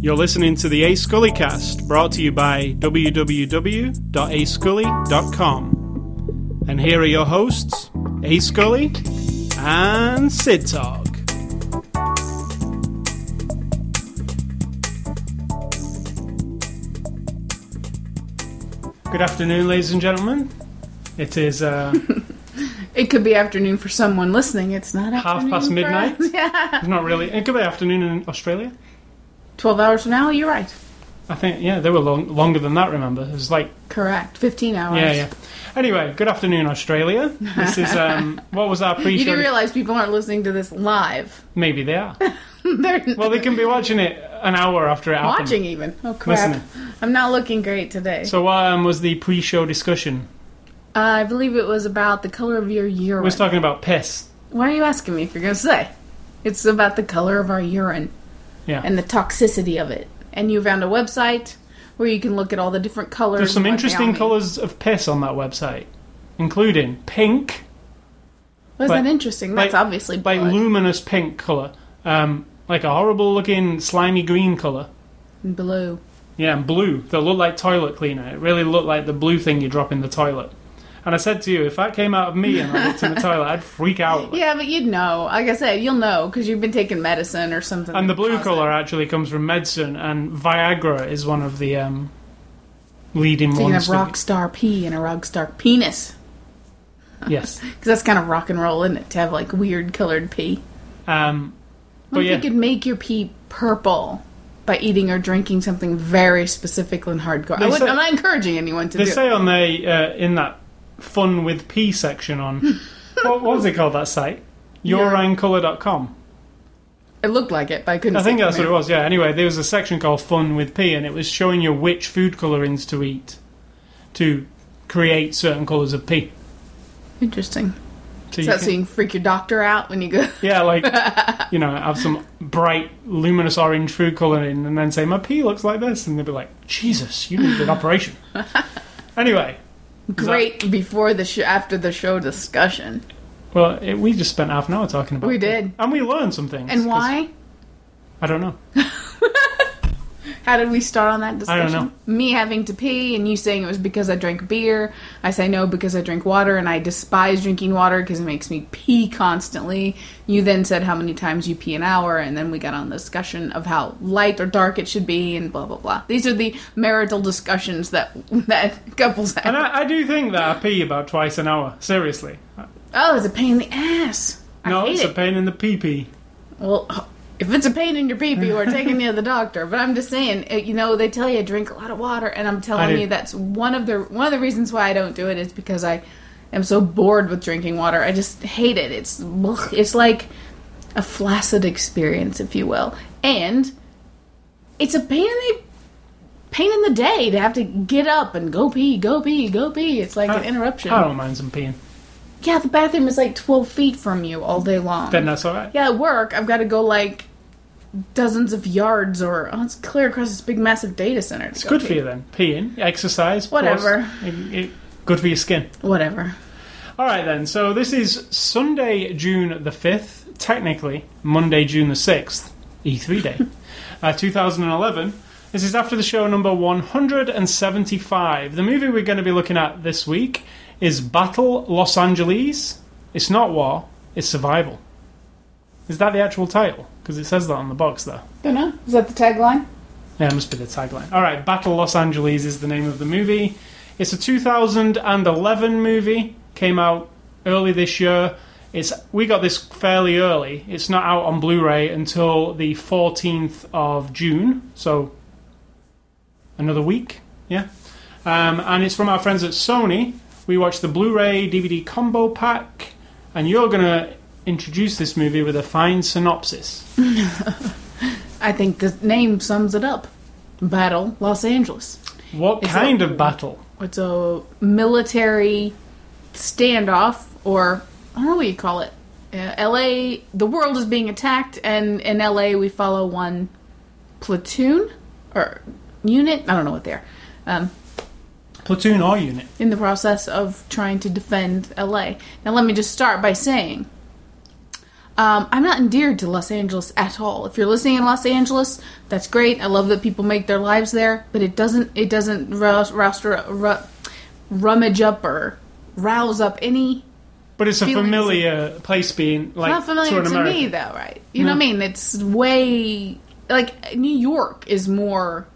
You're listening to the A Scully cast, brought to you by www.ascully.com. And here are your hosts, A Scully and Sid Talk. Good afternoon, ladies and gentlemen. It is uh, It could be afternoon for someone listening. It's not half past midnight. Yeah. Not really. It could be afternoon in Australia. Twelve hours from now. You're right. I think, yeah, they were long, longer than that, remember? It was like Correct. Fifteen hours. Yeah, yeah. Anyway, good afternoon, Australia. This is um, what was our You pre-show? do realize people aren't listening to this live. Maybe they are. Well, they can be watching it an hour after it happened. watching even. Oh crap! Listening. I'm not looking great today. So, what um, was the pre-show discussion? uh, I believe it was about the color of your urine. We was talking about piss. Why are you asking me if you're going to say? It's about the color of our urine Yeah. and the toxicity of it. And you found a website where you can look at all the different colors. There's some and what they all interesting mean. colours of piss on that website, including pink, Was like- that interesting? That's like- obviously like blood. luminous pink colour, um, like a horrible-looking slimy green colour. and blue. Yeah, and blue. They look like toilet cleaner. It really looked like the blue thing you drop in the toilet. And I said to you, if that came out of me and I looked in the toilet, I'd freak out. Yeah, but you'd know. Like I said, you'll know because you've been taking medicine or something. And the blue colour actually comes from medicine, and Viagra is one of the um, leading So you can have rock star pee and a rock star penis. Yes. Because that's kind of rock and roll, isn't it? To have like weird colored pee. Um, but if yeah, you could make your pee purple by eating or drinking something very specific and hardcore? They I I'm not encouraging anyone to do. they do say it. on the uh, in that fun with pee section on what, what was it called that site? Urinecolor.com. It looked like it, but I couldn't I think that's what it was. Yeah. Anyway, there was a section called Fun with Pee, and it was showing you which food colorings to eat to create certain colors of pee. Interesting. So Is you that can- so you can freak your doctor out when you go? Yeah, like you know, have some bright, luminous orange food coloring, and then say my pee looks like this, and they'll be like, "Jesus, you need an operation." anyway, Great before the show, after the show discussion. well, it, we just spent half an hour talking about. We it. did. and we learned some things. And why? I don't know. How did we start on that I discussion? don't know. Me having to pee and you saying it was because I drank beer. I say no because I drink water and I despise drinking water because it makes me pee constantly. You then said how many times you pee an hour and then we got on the discussion of how light or dark it should be and blah blah blah. These are the marital discussions that that couples have. And I, I do think that I pee about twice an hour. Seriously. oh, it's a pain in the ass. I no, it's it. a pain in the pee pee. Well, if it's a pain in your pee pee, we're taking you to the doctor. But I'm just saying, you know, they tell you drink a lot of water, and I'm telling you that's one of the one of the reasons why I don't do it is because I am so bored with drinking water. I just hate it. It's it's like a flaccid experience, if you will, and it's a pain in the pain in the day to have to get up and go pee, go pee, go pee. It's like I- an interruption. I don't mind some peeing. Yeah, the bathroom is like 12 feet from you all day long. Then that's all right. Yeah, at work, I've got to go like dozens of yards or oh, it's clear across this big, massive data center. It's good for you then. Peeing, exercise, plus, Whatever. it- it- good for your skin. Whatever. All right then. So this is Sunday, June the fifth. Technically, Monday, June the sixth, E3 day, uh, 2011. This is after the show number 175. The movie we're going to be looking at this week is Battle Los Angeles. It's not war. It's survival. Is that the actual title? Because it says that on the box there. Don't know. Is that the tagline? Yeah, it must be the tagline. All right, Battle Los Angeles is the name of the movie. It's a 2011 movie. Came out early this year. It's we got this fairly early. It's not out on Blu-ray until the 14th of June, so another week. Yeah, um, and it's from our friends at Sony. We watched the Blu-ray DVD combo pack, and you're gonna introduce this movie with a fine synopsis. I think the name sums it up. Battle Los Angeles. What It's kind a- of battle? It's a military standoff, or I don't know what you call it. Uh, LA, the world is being attacked, and in LA we follow one platoon or unit. I don't know what they are. Um, Platoon or unit? in the process of trying to defend LA. Now, let me just start by saying Um, I'm not endeared to Los Angeles at all. If you're listening in Los Angeles, that's great. I love that people make their lives there, but it doesn't it doesn't rouse, rouse, ru- rummage up or rouse up any. But it's a familiar place being like not familiar to, to me though, right? You know what I mean? It's way like New York is more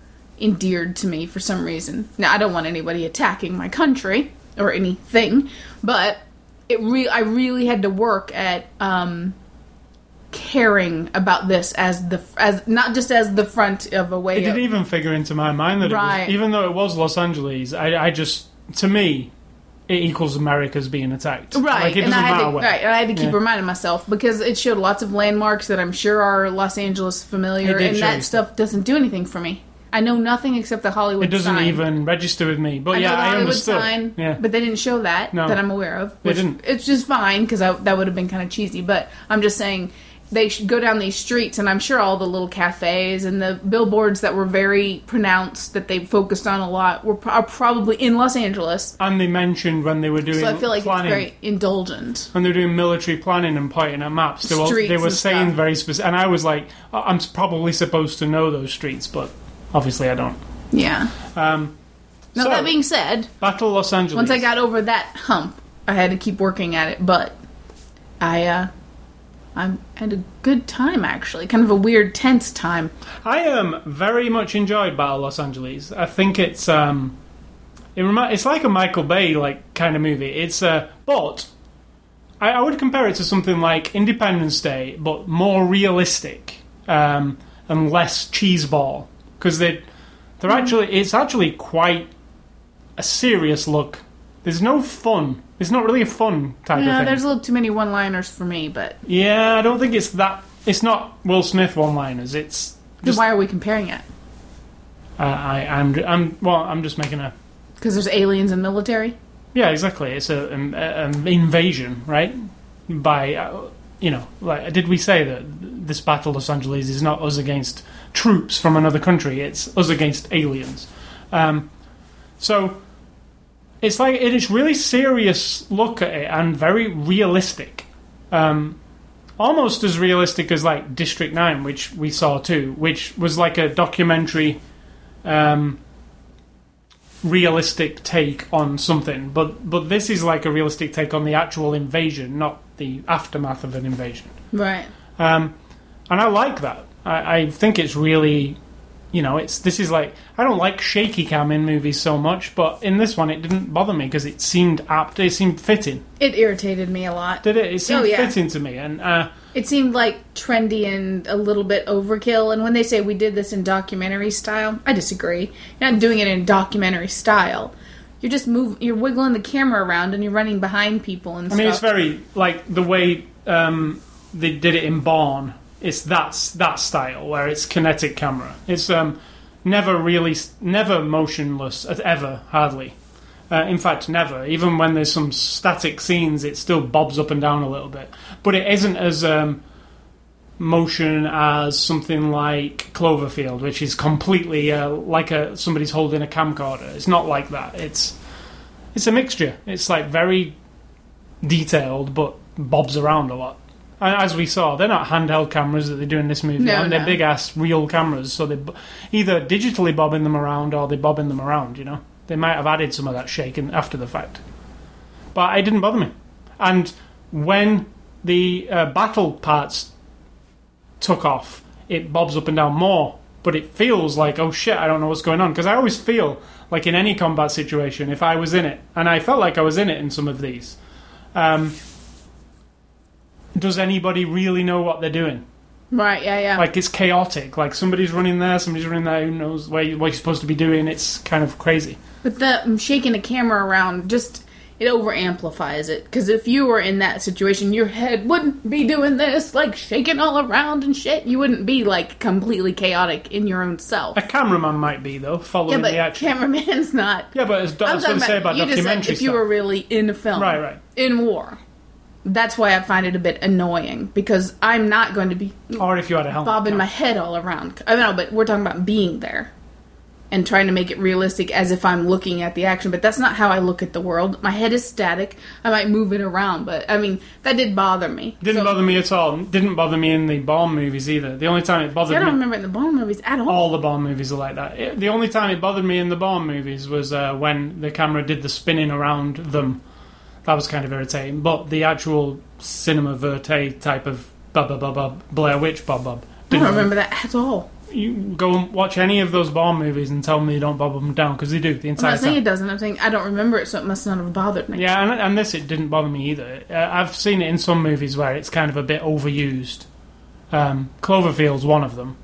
endeared to me for some reason. Now I don't want anybody attacking my country or anything, but it re- I really had to work at um, caring about this as the as not just as the front of a way. It didn't even figure into my mind that it Right. was, even though it was Los Angeles, I, I just, to me, it equals America's being attacked. Right, Like, it and doesn't I had matter to, where. right, and I had to keep Yeah. reminding myself because it showed lots of landmarks that I'm sure are Los Angeles familiar, and that stuff doesn't do anything for me. I know nothing except the Hollywood. It doesn't sign. even register with me. But I know yeah, the I Hollywood understood. sign, yeah. but they didn't show that No. that I'm aware of. They which- didn't. It's just fine because that would have been kind of cheesy. But I'm just saying they should go down these streets, and I'm sure all the little cafes and the billboards that were very pronounced that they focused on a lot were pro- are probably in Los Angeles. and they mentioned when they were doing So I feel like planning, it's very indulgent. when they were doing military planning and pointing at maps, they were, Streets they were and saying stuff. very specific. And I was like, "I- I'm probably supposed to know those streets, but obviously I don't. Yeah. Um, Now so, that being said, Battle Los Angeles. once I got over that hump, I had to keep working at it. But I, uh, I had a good time actually. Kind of a weird, tense time. I um very much enjoyed Battle Los Angeles. I think it's um it remi- it's like a Michael Bay like kind of movie. It's uh but I, I would compare it to something like Independence Day, but more realistic um, and less cheeseball because they they're actually it's actually quite a serious look. There's no fun. It's not really a fun type of thing. there's a little too many one-liners for me. But Yeah, I don't think it's that. It's not Will Smith one-liners. It's then just why are we comparing it? Uh, I, I'm, I'm, well, I'm just making a. Because there's aliens and military. Yeah, exactly. It's a, an an invasion, right? By, uh, you know, like, did we say that this battle Los Angeles is not us against troops from another country? It's us against aliens. Um, so it's like it is really serious look at it and very realistic. Um, almost as realistic as like District Nine, which we saw too, which was like a documentary. Um, realistic take on something, but but this is like a realistic take on the actual invasion, not the aftermath of an invasion. Right. Um, and I like that. I, I think it's really, you know, it's this is like I don't like shaky cam in movies so much, but in this one it didn't bother me because it seemed apt. It seemed fitting. It irritated me a lot. Did it? It seemed Oh, yeah. fitting to me, and uh, It seemed like trendy and a little bit overkill. And when they say we did this in documentary style, I disagree. You're not doing it in documentary style. You're just move. You're wiggling the camera around and you're running behind people and stuff. I mean, it's very like the way um, they did it in Bourne. It's that that style where it's kinetic camera. It's um, never really, never motionless at ever, hardly. Uh, in fact, never. Even when there's some static scenes, it still bobs up and down a little bit. But it isn't as um, motion as something like Cloverfield, which is completely uh, like a somebody's holding a camcorder. It's not like that. It's it's a mixture. It's like very detailed, but bobs around a lot. And as we saw, they're not handheld cameras that they do in this movie. No, and they're big ass real cameras, so they either digitally bobbing them around or they're bobbing them around. You know, they might have added some of that shaking after the fact, but it didn't bother me. And when the uh, battle parts took off, it bobs up and down more. But it feels like, oh shit, I don't know what's going on. Because I always feel like in any combat situation, if I was in it, and I felt like I was in it in some of these, um, does anybody really know what they're doing? right. Yeah. Yeah. Like it's chaotic. Like somebody's running there, somebody's running there. Who knows where you, what you're supposed to be doing? It's kind of crazy. But the um, shaking the camera around just it over amplifies it. Because if you were in that situation, your head wouldn't be doing this, like shaking all around and shit. You wouldn't be like completely chaotic in your own self. A cameraman might be though, Yeah, following but the action. cameraman's not. yeah, but as, I'm that's what I talking say about you just said documentary if you were really in a film, Right, right. in war. That's why I find it a bit annoying because I'm not going to be or if you had a helmet. bobbing yeah. my head all around. I don't know, but we're talking about being there. and trying to make it realistic as if I'm looking at the action. But that's not how I look at the world. My head is static. I might move it around, but I mean that did bother me. Didn't So- bother me at all. Didn't bother me in the Bond movies either. The only time it bothered me, I don't me. remember in the Bond movies at all. All the Bond movies are like that. It- the only time it bothered me in the Bond movies was uh, when the camera did the spinning around them. That was kind of irritating. But the actual cinema verte type of bub bub bub bub Blair Witch bub bub. I don't remember that at all. You go and watch any of those Bond movies and tell me you don't bob them down because they do the I'm entire not saying time. it doesn't. I'm saying I don't remember it, so it must not have bothered me. Yeah, and, and this it didn't bother me either. Uh, I've seen it in some movies where it's kind of a bit overused. Um, Cloverfield's one of them,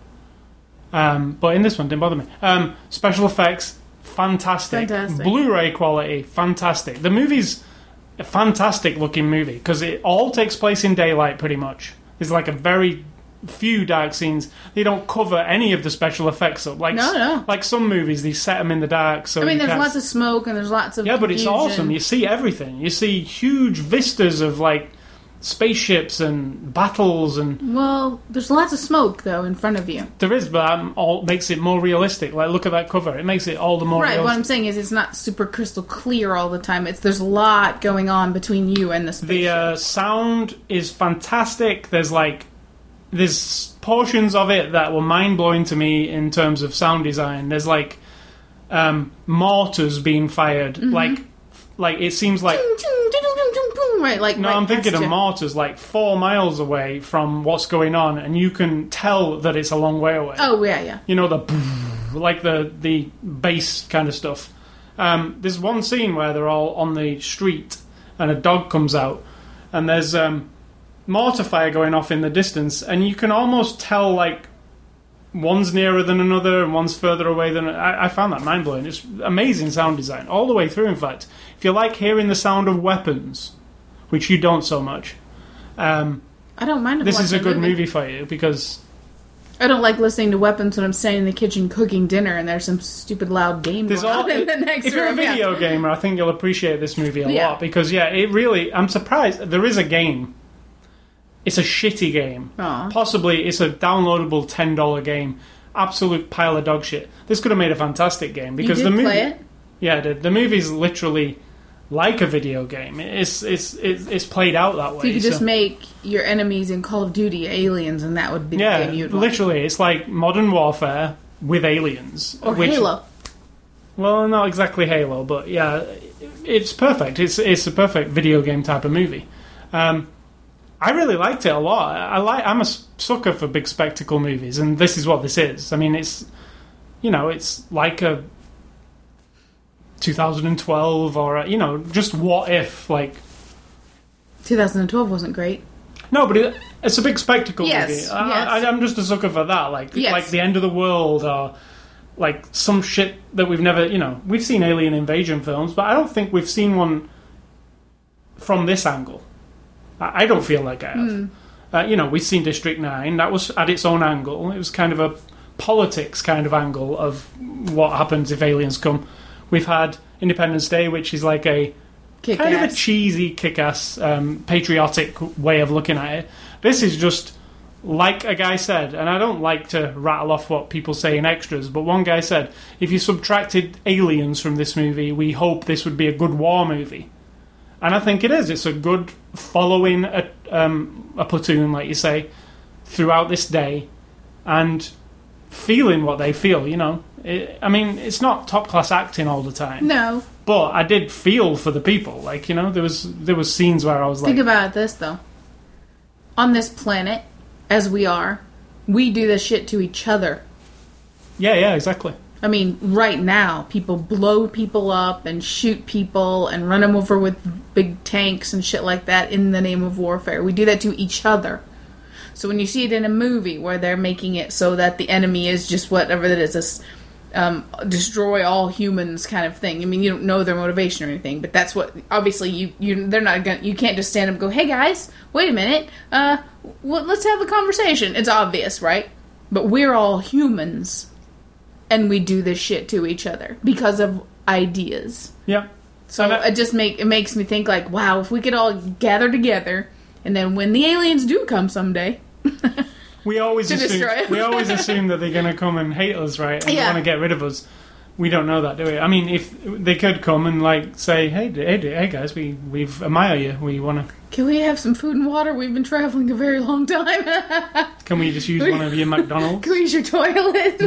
um, but in this one didn't bother me. Um, special effects, fantastic. Fantastic. Blu-ray quality, fantastic. The movie's a fantastic looking movie because it all takes place in daylight pretty much. There's like a very few dark scenes. They don't cover any of the special effects up. Like No, no. like some movies, they set them in the dark. So I mean, there's can't lots of smoke and there's lots of yeah, but it's awesome. You see everything. You see huge vistas of like spaceships and battles, and Well, there's lots of smoke though in front of you. there is, but um, all makes it more realistic. Like, look at that cover; it makes it all the more Right. What I'm realistic. saying is, it's not super crystal clear all the time. It's there's a lot going on between you and the spaceship. The uh, sound is fantastic. There's like there's portions of it that were mind blowing to me in terms of sound design. There's like um, mortars being fired, Mm-hmm. like like it seems like right? Like No, right I'm thinking of you. mortars like four miles away from what's going on, and you can tell that it's a long way away. Oh yeah, yeah. You know the like the the bass kind of stuff. Um, there's one scene where they're all on the street, and a dog comes out, and there's um, mortar fire going off in the distance, and you can almost tell like one's nearer than another and one's further away than I, I found that mind blowing. It's amazing sound design all the way through. In fact, if you like hearing the sound of weapons, which you don't so much, um, I don't mind. this is a good movie for you because I don't like listening to weapons when I'm standing in the kitchen cooking dinner and there's some stupid loud game there's going all. on in the next room. if you're a room. yeah. video gamer, I think you'll appreciate this movie a Yeah. lot because yeah, it really. I'm surprised there is a game. It's a shitty game. Aw. Possibly it's a downloadable ten dollar game. Absolute pile of dog shit. This could have made a fantastic game because the movie. play it. Yeah, the, the movie's literally like a video game. It's it's it's, it's played out that way. So you could just so- make your enemies in Call of Duty aliens, and that would be yeah, game you'd want. literally, it's like modern warfare with aliens Or which- Halo. Well, not exactly Halo, but yeah, it's perfect. It's it's a perfect video game type of movie. Um, I really liked it a lot. I like. I'm a sucker for big spectacle movies, and this is what this is. I mean, it's you know, it's like a 2012 or you know, just what if like 2012 wasn't great. no, but it, it's a big spectacle Yes, movie. I, yes. I'm just a sucker for that, like Yes. like the end of the world or like some shit that we've never, you know, we've seen alien invasion films, but I don't think we've seen one from this angle. I, I don't feel like I have. Hmm. Uh, you know, we've seen District Nine. That was at its own angle. It was kind of a politics kind of angle of what happens if aliens come. We've had Independence Day, which is like a Kick kind of a cheesy, kick-ass, um, patriotic way of looking at it. This is just like a guy said, and I don't like to rattle off what people say in extras, but one guy said, if you subtracted aliens from this movie, we hope this would be a good war movie. And I think it is. It's a good following a, um, a platoon, like you say, throughout this day, and feeling what they feel. You know, it, I mean, it's not top class acting all the time no. but I did feel for the people. Like you know, there was there was scenes where I was like, Think about this though. On this planet, as we are, we do this shit to each other. yeah, yeah, exactly. I mean, right now, people blow people up and shoot people and run them over with big tanks and shit like that in the name of warfare. We do that to each other. So when you see it in a movie where they're making it so that the enemy is just whatever that is, this um, destroy all humans kind of thing. I mean, you don't know their motivation or anything, but that's what obviously you you they're not gonna you can't just stand up and go, hey guys, wait a minute, uh, well, let's have a conversation. It's obvious, right? But we're all humans and we do this shit to each other because of ideas. Yeah, So it just make it makes me think like, wow, if we could all gather together, and then when the aliens do come someday, we always assume we always assume that they're going to come and hate us, right? And Yeah. want to get rid of us. We don't know that, do we? I mean, if they could come and like say, "Hey, hey, hey, guys, we we've admire you. We want to. Can we have some food and water? We've been traveling a very long time. Can we just use one of your McDonald's?" Can we use your toilet?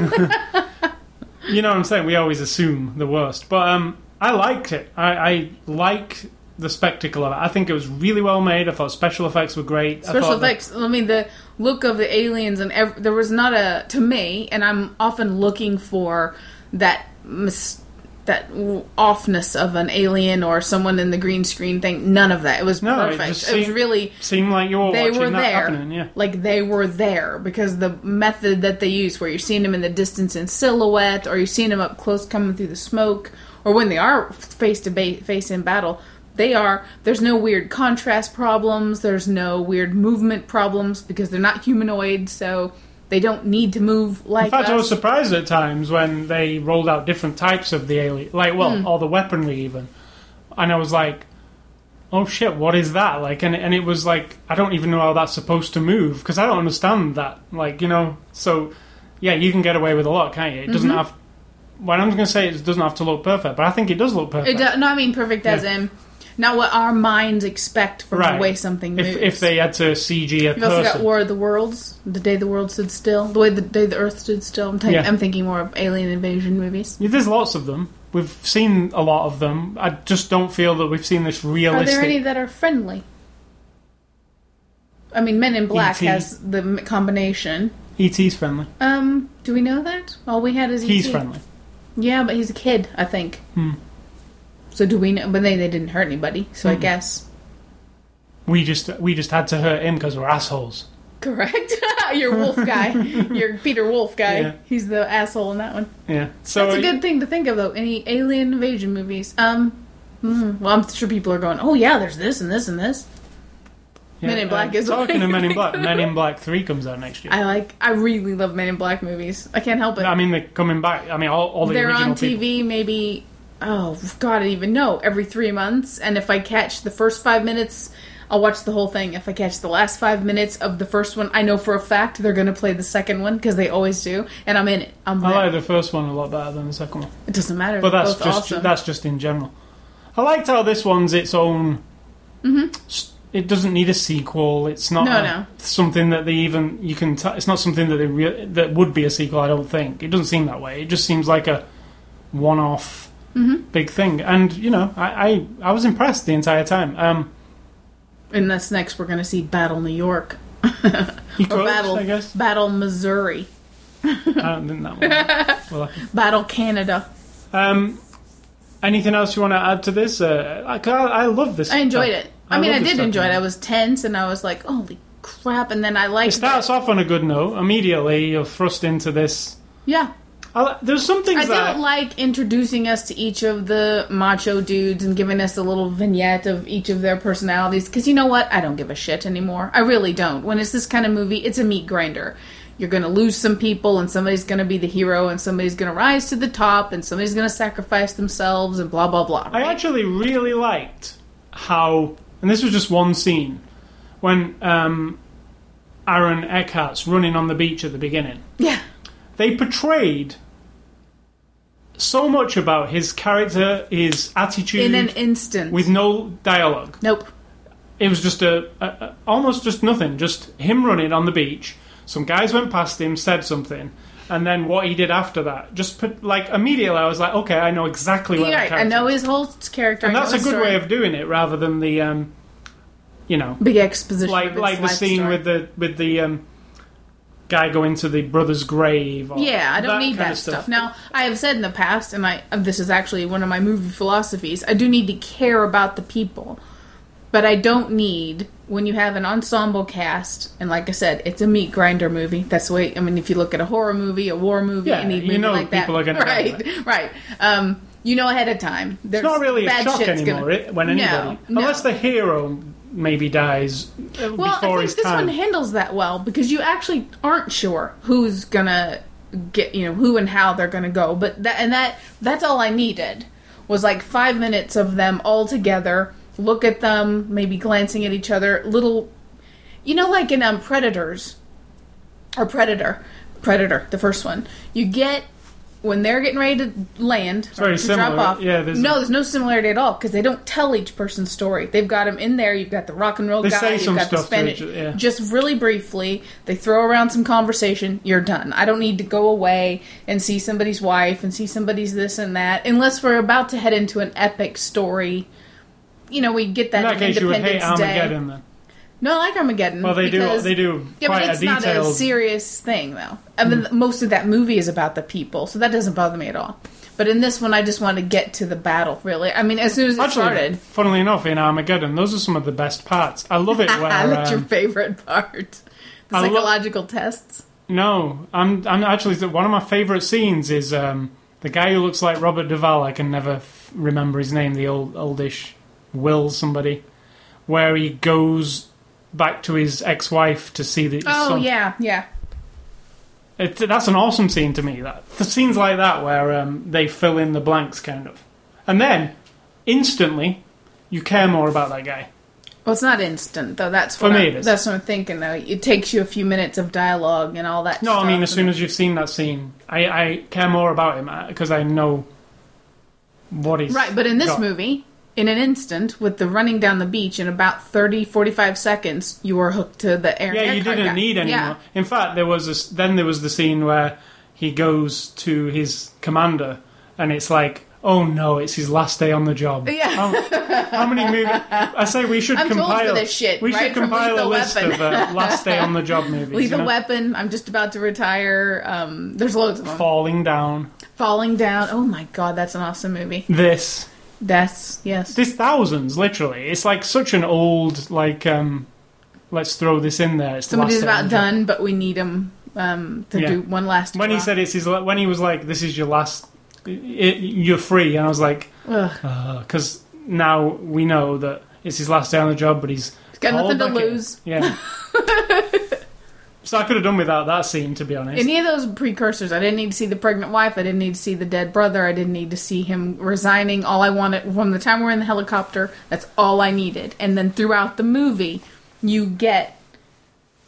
You know what I'm saying? We always assume the worst, but um, I liked it. I, I like the spectacle of it. I think it was really well made. I thought special effects were great. Special that- effects. I mean, the look of the aliens and ev- there was not a to me, and I'm often looking for that mis- that offness of an alien or someone in the green screen thing. None of that. It was No, it perfect. It, just was really seemed like you were they watching were that there. happening. Yeah. Like they were there because the method that they use, where you're seeing them in the distance in silhouette, or you're seeing them up close coming through the smoke, or when they are face to face in battle, they are. There's no weird contrast problems. There's no weird movement problems because they're not humanoid, so they don't need to move like In fact, I was surprised at times when they rolled out different types of the alien, like well, Hmm. all the weaponry even, and I was like, "Oh shit, what is that?" Like, and and it was like I don't even know how that's supposed to move because I don't understand that. Like, you know, so yeah, you can get away with a lot, can't you? It Mm-hmm. doesn't have. Well, I'm going to say it doesn't have to look perfect, but I think it does look perfect. No, I mean perfect as Yeah. in not what our minds expect from Right. the way something moves. if if they had to CG a You've also got War of the Worlds, the day the world stood still, the way the day the Earth stood still. I'm, think- Yeah. I'm thinking more of alien invasion movies. Yeah, there's lots of them. We've seen a lot of them. I just don't feel that we've seen this realistic. Are there any that are friendly? I mean, Men in Black E.T.. has the combination. ET's friendly. Um, do we know that? All we had is He's friendly. Yeah, but he's a kid, I think. Hmm. So do we know? But they they didn't hurt anybody, so I Hmm. guess We just we just had to hurt him because we're assholes. correct. Your wolf guy, your Peter Wolf guy. Yeah. He's the asshole in that one. Yeah. So That's a good thing to think of, though. Any alien invasion movies? Um, mm, well, I'm sure people are going, "Oh yeah, there's this and this and this." yeah, Men in Black uh, is talking of Men in Black. Men in Black Three comes out next year. I like. I really love Men in Black movies. I can't help it. I mean, they're coming back. I mean, all, all the They're original on TV people. maybe. Oh God, I don't even know. Every three months, and if I catch the first five minutes, I'll watch the whole thing. If I catch the last five minutes of the first one, I know for a fact they're going to play the second one because they always do, and I'm in it. I'm I like the first one a lot better than the second one, it doesn't matter. but that's just awesome. that's just in general. I liked how this one's its own. s- It doesn't need a sequel. It's not Mm-hmm. No, a- no. something that they even you can. T- it's not something that they re- that would be a sequel. I don't think it doesn't seem that way. It just seems like a one-off Mm-hmm. big thing. And you know, I, I I was impressed the entire time. Um, and this next, we're going to see Battle New York or could, Battle I guess. Battle Missouri, I that one. well, Battle Canada. um, anything else you want to add to this? Uh, I, I love this. I enjoyed type- it. I, mean, I did enjoy it. I was tense, and I was like, "Holy crap!" And then I liked It starts off on a good note. Immediately, you're thrust into this. Yeah, I, there's some things I that didn't like introducing us to each of the macho dudes and giving us a little vignette of each of their personalities. Because you know what? I don't give a shit anymore. I really don't. When it's this kind of movie, it's a meat grinder. You're going to lose some people, and somebody's going to be the hero, and somebody's going to rise to the top, and somebody's going to sacrifice themselves, and blah blah blah. I actually really liked how, and this was just one scene, when um, Aaron Eckhart's running on the beach at the beginning. yeah, They portrayed so much about his character, his attitude, in an instant. with no dialogue. nope. It was just a, a, a almost just nothing, just him running on the beach. Some guys went past him, said something, and then what he did after that. Just put like immediately, I was like, okay, I know exactly what right. I know his whole character. and that's a good story. way of doing it rather than the um, you know big exposition. like like the scene story. with the with the um, guy going to the brother's grave or Yeah, I don't need that of stuff. Now, I have said in the past, and I this is actually one of my movie philosophies. I do need to care about the people, but I don't need when you have an ensemble cast. And like I said, it's a meat grinder movie. That's the way. I mean, if you look at a horror movie, a war movie, Yeah, any you know like that, people are gonna die, right, right. Um, you know ahead of time. There's it's not really a shock anymore gonna- it, when anybody no. unless the hero maybe dies uh, Well, I before think this time one handles that well because you actually aren't sure who's gonna get, you know, who and how they're gonna go. But that and that that's all I needed was like five minutes of them all together. Look at them, maybe glancing at each other. Little, you know, like in um, Predators or Predator, Predator, the first one. You get when they're getting ready to land, It's very or to similar. drop off. Yeah, there's- no, there's no similarity at all because they don't tell each person's story. They've got them in there. You've got the rock and roll They guy. say you've some got the Spanish. each yeah. Just really briefly, they throw around some conversation. You're done. I don't need to go away and see somebody's wife and see somebody's this and that unless we're about to head into an epic story. You know, we get that, In that case, you would hate Independence Day. Armageddon then. No, I like Armageddon. Well, they do. They do yeah, but it's a not a detailed. Hmm. serious thing, though. I mean, most of that movie is about the people, so that doesn't bother me at all. But in this one, I just want to get to the battle. Really, I mean, as soon as it Actually, started, funnily enough, in Armageddon, those are some of the best parts. I love it where. that's your um, favorite part. The I lo- psychological tests. no, I'm. I'm actually one of my favorite scenes is um, the guy who looks like Robert Duvall. I can never f- remember his name. The old oldish Will somebody, where he goes back to his ex-wife to see the. Oh son. yeah, yeah. It, that's an awesome scene to me. That the scenes like that where um, they fill in the blanks, kind of, and then instantly you care more about that guy. Well, it's not instant though. That's For me I'm, it is. That's what I'm thinking though. It takes you a few minutes of dialogue and all that. No, I mean as soon as you've seen that scene, I, I care more about him because I know what he's Right, but in this got. movie, in an instant, with the running down the beach in about 30, 45 seconds, you were hooked to the air. Yeah, you didn't guy. need any Yeah. more. In fact, there was a then there was the scene where he goes to his commander, and it's like, oh no, it's his last day on the job. Yeah. How, how many movies? I say we should I'm too old for compile this shit, We right, should compile a list Weapon. of uh, last day on the job movies. Lethal you know? Weapon. I'm just about to retire. Um, there's loads of them. Falling down. Falling down. Oh my god, that's an awesome movie. This. That's yes. There's thousands, literally. It's like such an old, like, um, let's throw this in there. It's the Somebody's about done, but we need him um, to Yeah. do one last. When he said it's his, when he was like, "This is your last, it, you're free," and I was like, because now we know that it's his last day on the job, but he's he's got nothing to lose. Yeah. so I could have done without that scene, to be honest. Any of those precursors, I didn't need to see the pregnant wife. I didn't need to see the dead brother. I didn't need to see him resigning. All I wanted from the time we're in the helicopter, that's all I needed. And then throughout the movie, you get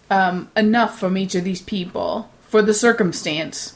um, enough from each of these people for the circumstance.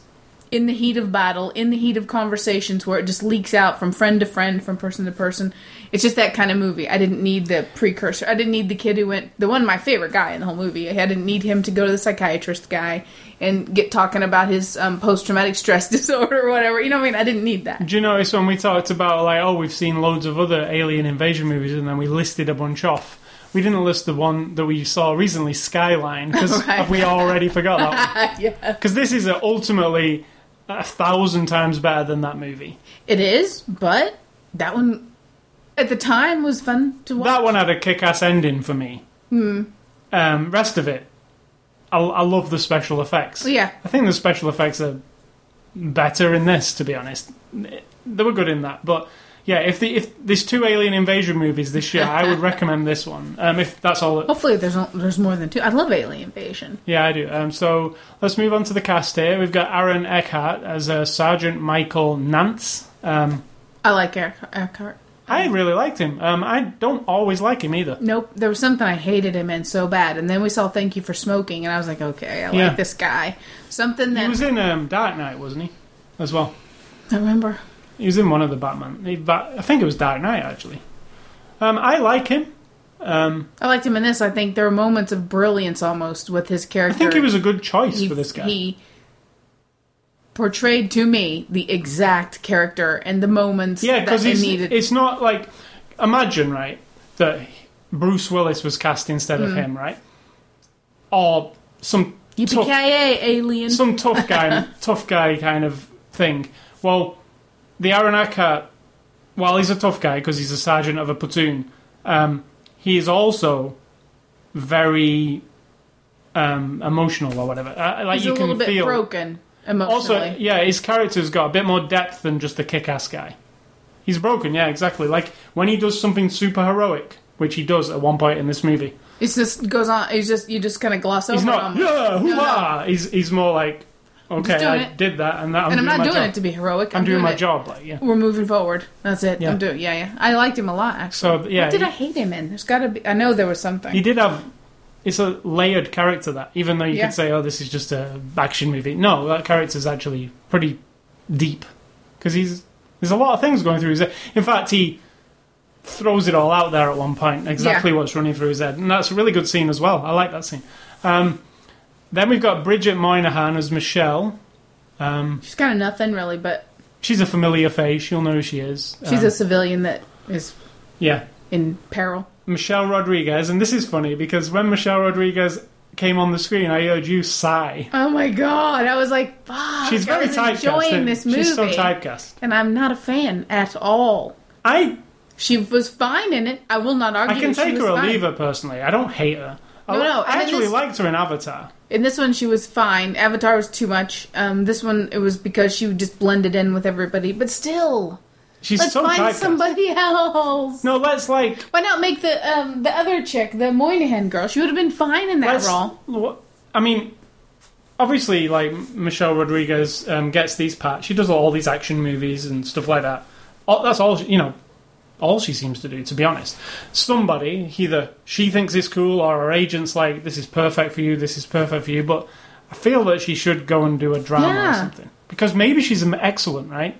In the heat of battle, in the heat of conversations, where it just leaks out from friend to friend, from person to person. It's just that kind of movie. I didn't need the precursor. I didn't need the kid who went, the one my favorite guy in the whole movie. I didn't need him to go to the psychiatrist guy and get talking about his um, post traumatic stress disorder or whatever. You know what I mean? I didn't need that. Do you notice when we talked about like, oh, we've seen loads of other alien invasion movies, and then we listed a bunch off. We didn't list the one that we saw recently, Skyline, because Right. we already forgot that one? yeah. Because this is ultimately a thousand times better than that movie. It is, but that one at the time was fun to watch. That one had a kick-ass ending for me. Hmm. Um, rest of it, I, I love the special effects. yeah. I think the special effects are better in this, to be honest. They were good in that, but yeah, if the if there's two alien invasion movies this year, I would recommend this one. Um, if that's all. Hopefully, there's no- there's more than two. I love Alien Invasion. Yeah, I do. Um, so let's move on to the cast here. We've got Aaron Eckhart as uh, Sergeant Michael Nantz. Um, I like Eckhart. I really liked him. Um, I don't always like him either. Nope, there was something I hated him in so bad, and then we saw Thank You for Smoking, and I was like, okay, I Yeah. like this guy. Something that He was in um, Dark Knight, wasn't he? As well. I remember. He was in one of the Batman. He, I think it was Dark Knight actually. Um, I like him. Um, I liked him in this. I think there were moments of brilliance almost with his character. I character. think he was a good choice he, for this guy. he portrayed to me the exact character and the moments yeah, that because I it's, needed. it's not like imagine right that Bruce Willis was cast instead Hmm. of him, right? Or some tough, alien. some tough guy, tough guy kind of thing. Well, the Eckhart, while he's a tough guy because he's a sergeant of a platoon, um, he is also very um, emotional or whatever. Uh, like He's you a can little bit feel. broken. Also, yeah, his character's got a bit more depth than just a kick-ass guy. He's broken, yeah, exactly. Like when he does something super heroic, which he does at one point in this movie. It's just goes on. It's just you just kind of gloss over. He's not, yeah, No, hoo-ah! He's he's more like, okay, I it. did that, and that I'm and I'm not doing job. it to be heroic. I'm, doing, my it. job, like yeah. We're moving forward. That's it. Yeah. I'm doing. Yeah, yeah. I liked him a lot. Actually. So yeah, what did he, I hate him in? There's got to be. I know there was something. he did have. It's a layered character that, even though you Yeah. could say, "Oh, this is just a action movie," no, that character's actually pretty deep because he's there's a lot of things going through his head. In fact, he throws it all out there at one point, exactly what's running through his head, and that's a really good scene as well. I like that scene. Um, then we've got Bridget Moynahan as Michelle. Um, She's kind of nothing really, but she's a familiar face. You'll know who she is. she's Um, a civilian that is yeah. in peril. Michelle Rodriguez, and this is funny because when Michelle Rodriguez came on the screen, I heard you sigh. Oh my god! I was like, fuck. She's very I typecast. enjoying this movie, She's so typecast. and I'm not a fan at all. I She was fine in it. I will not argue. I can take her or fine. leave her personally. I don't hate her. I, No, li- no, I actually this- liked her in Avatar. In this one, she was fine. Avatar was too much. Um, this one, it was because she just blended in with everybody. But still, She's let's so find typecast. somebody else. No, let's like Why not make the um, the other chick, the Moynahan girl? She would have been fine in that role. I mean, obviously, like Michelle Rodriguez um, gets these parts. She does all these action movies and stuff like that. All, that's all she, you know. All she seems to do, to be honest. Somebody, either she thinks is cool or her agent's like, this is perfect for you, this is perfect for you, but I feel that she should go and do a drama or something. Because maybe she's an excellent, right?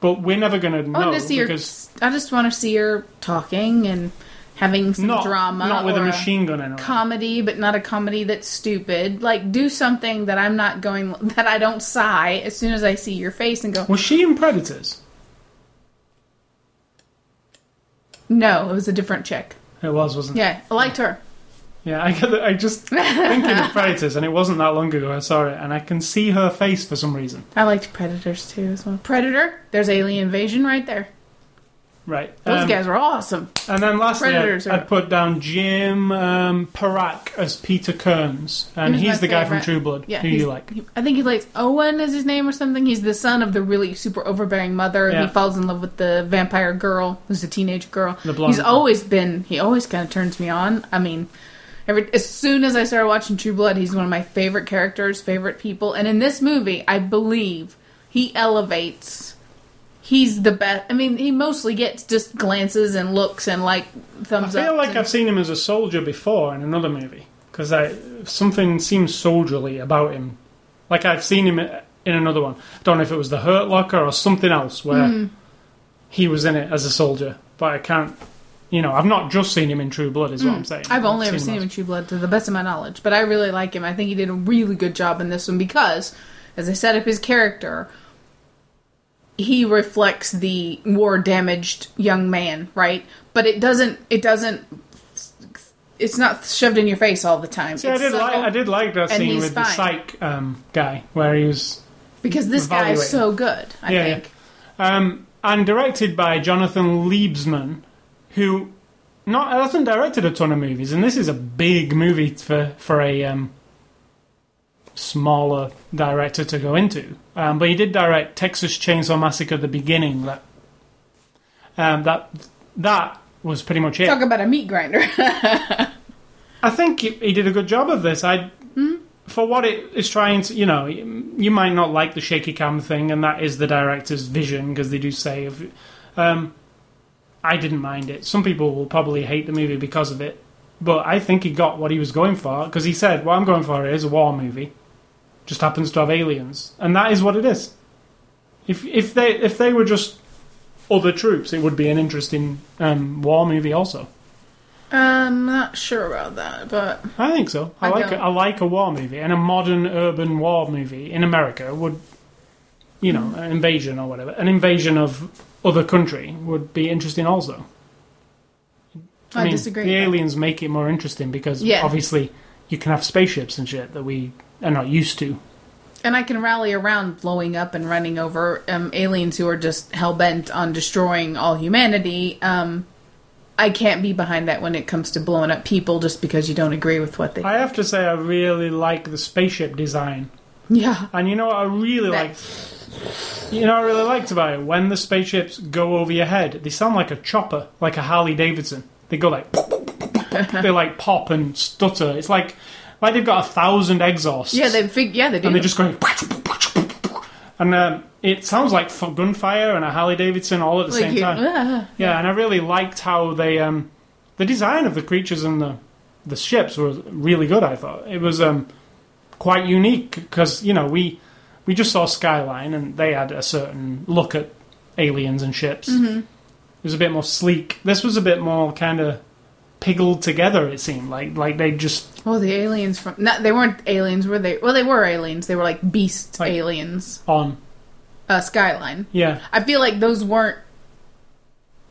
But we're never going to I know. want to see because her. I just want to see her talking and having some not, drama, not with a machine gun in comedy, but not a comedy that's stupid. Like do something that I'm not going that I don't sigh as soon as I see your face and go. Was she in Predators? No, it was a different chick. It was, wasn't it? Yeah, I liked her. Yeah, I, get the- I just thinking of Predators, and it wasn't that long ago I saw it, and I can see her face for some reason. I liked Predators too as well. Predator, there's alien invasion right there. Right. Those um, guys were awesome. And then lastly, Predators I'd, are- I'd put down Jim um, Parrack as Peter Kerns, and He he's my the guy from. True Blood. Yeah, who he's- you like? he- I think he likes Owen is his name or something. He's the son of the really super overbearing mother. Yeah. He falls in love with the vampire girl, who's a teenage girl. The blonde He's girl. always been. He always kind of turns me on. I mean, every as soon as I started watching True Blood, he's one of my favorite characters, favorite people. And in this movie, I believe he elevates. He's the best. I mean, he mostly gets just glances and looks and like thumbs up. I feel like and- I've seen him as a soldier before in another movie because something seems soldierly about him. Like I've seen him in another one. don't know if it was the Hurt Locker or something else where Hmm. he was in it as a soldier, but I can't. You know, I've not just seen him in True Blood, is what I'm saying. Hmm. I've only ever seen him in True Blood to the best of my knowledge, but I really like him. I think he did a really good job in this one because, as I set up his character, he reflects the war damaged young man, right? But it doesn't. It doesn't. It's not shoved in your face all the time. See, I did like I did like that scene with the psych um, guy where he was because this guy is so good. I Yeah, think. um, and directed by Jonathan Liebesman, who not hasn't directed a ton of movies, and this is a big movie for for a um, smaller director to go into. Um, but he did direct Texas Chainsaw Massacre: at The Beginning. That um, that that was pretty much it. Talk about a meat grinder. I think he, he did a good job of this. I, for what it is trying to, you know, you might not like the shaky cam thing, and that is the director's vision because they do say, of, um, I didn't mind it. Some people will probably hate the movie because of it, but I think he got what he was going for because he said, "What I'm going for is a war movie, just happens to have aliens, and that is what it is." If if they if they were just other troops, it would be an interesting um, war movie also. I'm not sure about that, but I think so. I, I like don't. a, I like a war movie, and a modern urban war movie in America would, you know, an invasion or whatever, an invasion of other country would be interesting also. I, mean, disagree. The aliens make it more interesting because Yeah. obviously you can have spaceships and shit that we are not used to. And I can rally around blowing up and running over um, aliens who are just hell bent on destroying all humanity. Um, I can't be behind that when it comes to blowing up people just because you don't agree with what they. I have to say, I really like the spaceship design, yeah, and you know what I really That- like. You know what I really liked about it? When the spaceships go over your head, they sound like a chopper, like a Harley Davidson. They go like they like pop and stutter. It's like like they've got a thousand exhausts. yeah, they fig- yeah they do. and they're just going and um, it sounds like gunfire and a Harley Davidson all at the like same you- time. ah. Yeah, and I really liked how they um, the design of the creatures and the the ships was really good. I thought it was um, quite unique because you know we we just saw Skyline, and they had a certain look at aliens and ships. Mm-hmm. It was a bit more sleek. This was a bit more kind of piggled together. It seemed like like they just Oh, the aliens from not they weren't aliens, were they? Well, they were aliens. They were like beast Like- aliens. on. Uh, Skyline. Yeah, I feel like those weren't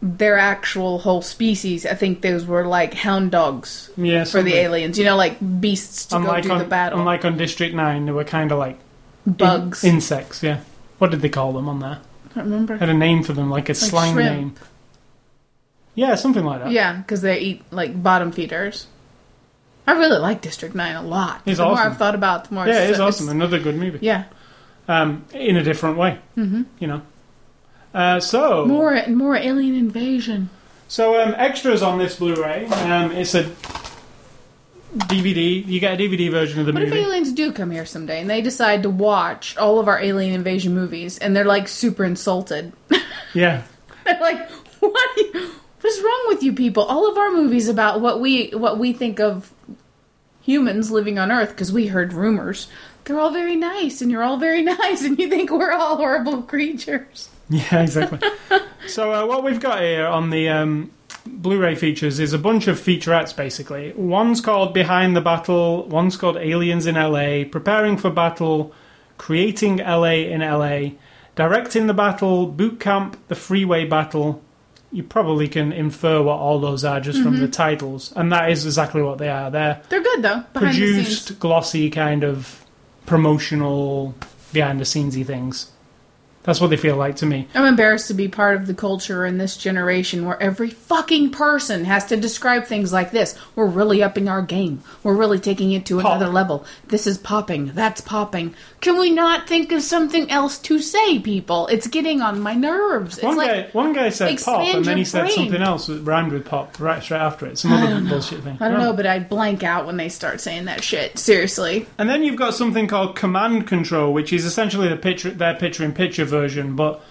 their actual whole species. I think those were like hound dogs yeah. for the aliens. You know, like beasts to Unlike go do on, the battle. unlike on District Nine, they were kind of like in- Bugs. insects. Yeah. What did they call them on there? I don't remember. Had a name for them, like a slang shrimp. name. Yeah, something like that. Yeah, because they eat like bottom feeders. I really like District Nine a lot. It's the more awesome. I've thought about, it, the more Yeah, it's, awesome. Another good movie. Yeah, Um, in a different way. hmm You know. Uh, so more more alien invasion. So um, extras on this Blu-ray. Um, it's a DVD. You got a DVD version of the movie. What if aliens do come here someday and they decide to watch all of our alien invasion movies and they're like super insulted? yeah, They're like, what? you- What is wrong with you people? All of our movies about what we what we think of humans living on Earth because we heard rumors. They're all very nice, and you're all very nice, and you think we're all horrible creatures. yeah, exactly. so uh, what we've got here on the um, Blu-ray features is a bunch of featurettes. Basically, one's called Behind the Battle. One's called Aliens in LA. Preparing for Battle. Creating LA in LA. Directing the Battle. Boot Camp. The Freeway Battle. You probably can infer what all those are just from mm-hmm. the titles, and that is exactly what they are. They're They're good though. Produced, glossy kind of promotional, behind the scenesy things. That's what they feel like to me. I'm embarrassed to be part of the culture in this generation where every fucking person has to describe things like this. We're really upping our game. We're really taking it to Pop. another level. This is popping. That's popping. Can we not think of something else to say, people? It's getting on my nerves. It's One like guy, one guy said pop, and then he said brain. something else that rhymed with pop right straight after it. Some other bullshit thing. I don't know, but I blank out when they start saying that shit. Seriously. And then you've got something called Command Control, which is essentially the picture, their picture-in-picture version, but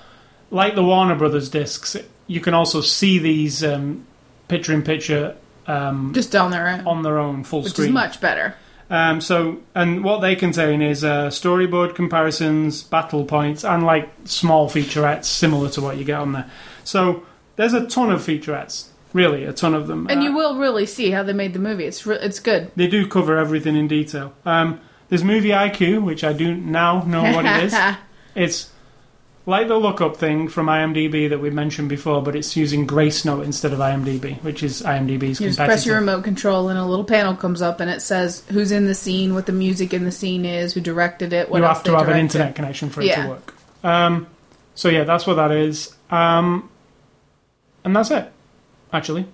like the Warner Brothers discs, you can also see these um, picture-in-picture um, Just on their own. on their own full which screen. is much better. Um, so, and what they contain is uh, storyboard comparisons, battle points, and like small featurettes similar to what you get on there. So, there's a ton of featurettes, really, a ton of them. And Uh, you will really see how they made the movie. It's re- it's good. They do cover everything in detail. Um, there's Movie IQ, which I do now know what it is. It's like the lookup thing from IMDb that we mentioned before, but it's using Gracenote instead of IMDb, which is IMDb's You just press your remote control and a little panel comes up and it says who's in the scene, what the music in the scene is, who directed it, what you have to have an internet connection for it Yeah. to work. Um, so yeah, that's what that is. Um, and that's it, actually.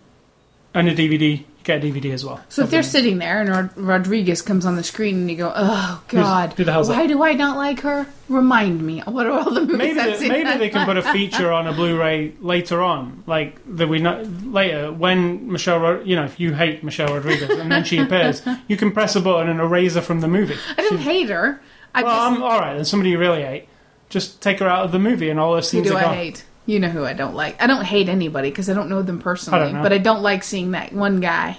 And a DVD, a DVD as well. So if they're sitting there and Rod- Rodriguez comes on the screen and you go, "Oh God, who the hell's why that?" do I not like her?" Remind me. What are all the movies maybe I've they, seen? maybe they can put a feature on a Blu-ray later on, like that we not later when Michelle, Rod- you know, if you hate Michelle Rodriguez and then she appears, you can press a button and erase her from the movie. I didn't hate her. I Well, just I'm all right. And somebody you really hate, just take her out of the movie and all her who scenes do are I gone. hate? You know who I don't like. I don't hate anybody because I don't know them personally, I know. but I don't like seeing that one guy.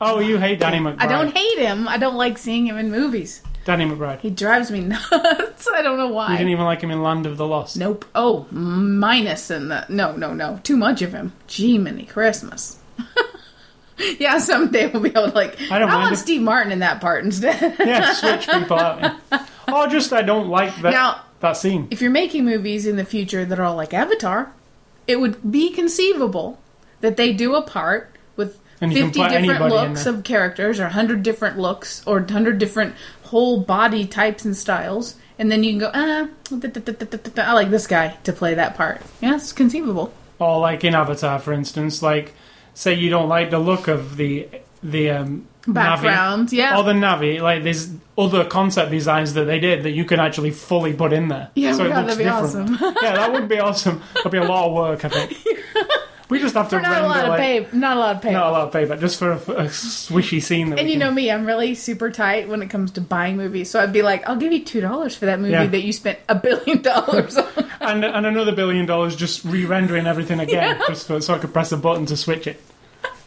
Oh, you hate Danny McBride. I don't hate him. I don't like seeing him in movies. Danny McBride. He drives me nuts. I don't know why. You didn't even like him in Land of the Lost. Nope. Oh, minus in the no, no, no. Too much of him. Gee, many Christmas. yeah, someday we'll be able to like. I don't mind want it. Steve Martin in that part instead. Yeah, switch people out. Oh, just I don't like that Now- that scene. if you're making movies in the future that are all like Avatar, it would be conceivable that they do a part with And you can 50 different looks of characters or 100 different looks or 100 different whole body types and styles. And then you can go, ah, da, da, da, I like this guy to play that part. Yeah, it's conceivable. Or like in Avatar, for instance, like say you don't like the look of the the um, Background, Na'vi, yeah. or the Na'vi. Like there's other concept designs that they did that you can actually fully put in there. Yeah, so it God, looks that'd be different. awesome. yeah, that would be awesome. That'd be a lot of work, I think. We just have to For not a lot of like pay, not a lot of pay. not a lot of payback just for a, a swishy scene. That And you can- know me, I'm really super tight when it comes to buying movies. So I'd be like, I'll give you two dollars for that movie Yeah. that you spent a billion dollars on. and and another billion dollars just re-rendering everything again, just for, so I could press a button to switch it.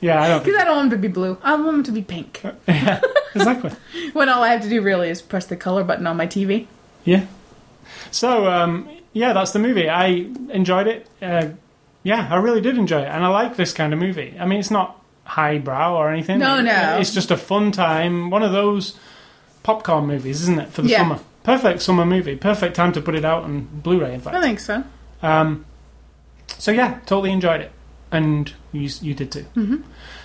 Yeah, I don't Because I don't want them to be blue. I want them to be pink. yeah, exactly. When all I have to do really is press the color button on my TV. Yeah, So um, yeah, that's the movie. I enjoyed it. Uh, yeah, I really did enjoy it, and I like this kind of movie. I mean, it's not highbrow or anything. No, no. It's just a fun time. One of those popcorn movies, isn't it, for the Yeah. summer? Perfect summer movie. Perfect time to put it out on Blu-ray. In fact. I think so. Um, so yeah, totally enjoyed it, and you you did too. Mm-hmm.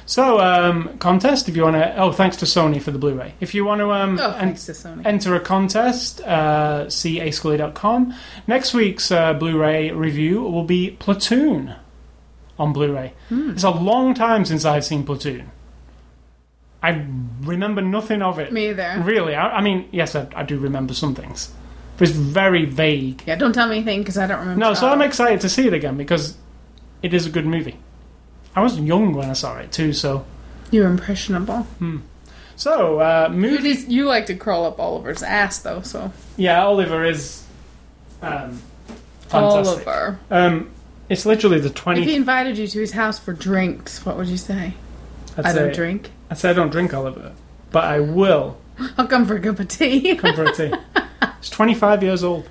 So um, contest if you want to. Oh, thanks to Sony for the Blu-ray. If you want to um, Oh, en- to enter a contest, uh, see ascully.com. Next week's uh, Blu-ray review will be Platoon on Blu-ray. Hmm. It's a long time since I've seen Platoon. I remember nothing of it. Me either. Really, I, I mean, yes, I, I do remember some things, but it's very vague. Yeah, don't tell me anything because I don't remember. No, so. I'm excited to see it again because it is a good movie. I was young when I saw it too, so You're impressionable. Hmm. so uh, You, movie. just, you like to crawl up Oliver's ass, though, so. Yeah, Oliver is um, fantastic. Oliver. Um, it's literally the twenty. If he invited you to his house for drinks, what would you say? I'd I say, don't drink. I'd say I don't drink Oliver, but I will I'll come for a cup of tea. come for a tea. It's 25 years old.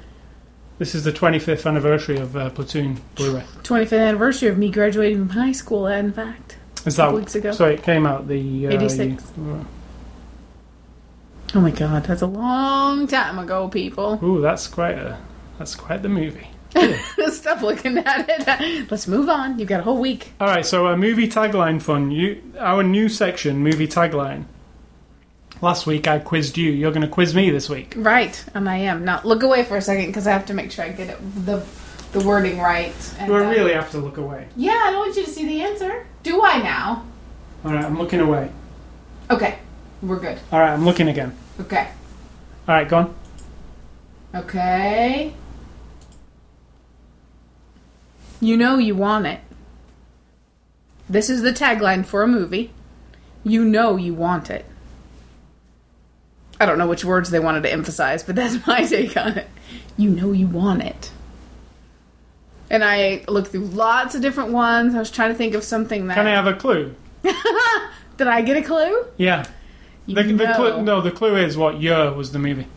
This is the 25th anniversary of uh, Platoon Blu-ray. 25th anniversary of me graduating from high school, in fact. Is that weeks ago. So it came out the uh, 86. Oh my god, that's a long time ago, people. Ooh, that's quite a that's quite the movie. Stop looking at it. Let's move on. You've got a whole week. All right, so uh, movie tagline fun. You, our new section, movie tagline. Last week I quizzed you. You're going to quiz me this week. Right, and I am. Now, look away for a second because I have to make sure I get it, the the wording right. And, Do I uh, really have to look away? Yeah, I don't want you to see the answer. Do I now? All right, I'm looking away. Okay, we're good. All right, I'm looking again. Okay. All right, go on. Okay. You know you want it. This is the tagline for a movie. You know you want it. I don't know which words they wanted to emphasize, but that's my take on it. You know you want it. And I looked through lots of different ones. I was trying to think of something that. Can I have a clue? Did I get a clue? Yeah. You The, the clue, no, the clue is what year was the movie,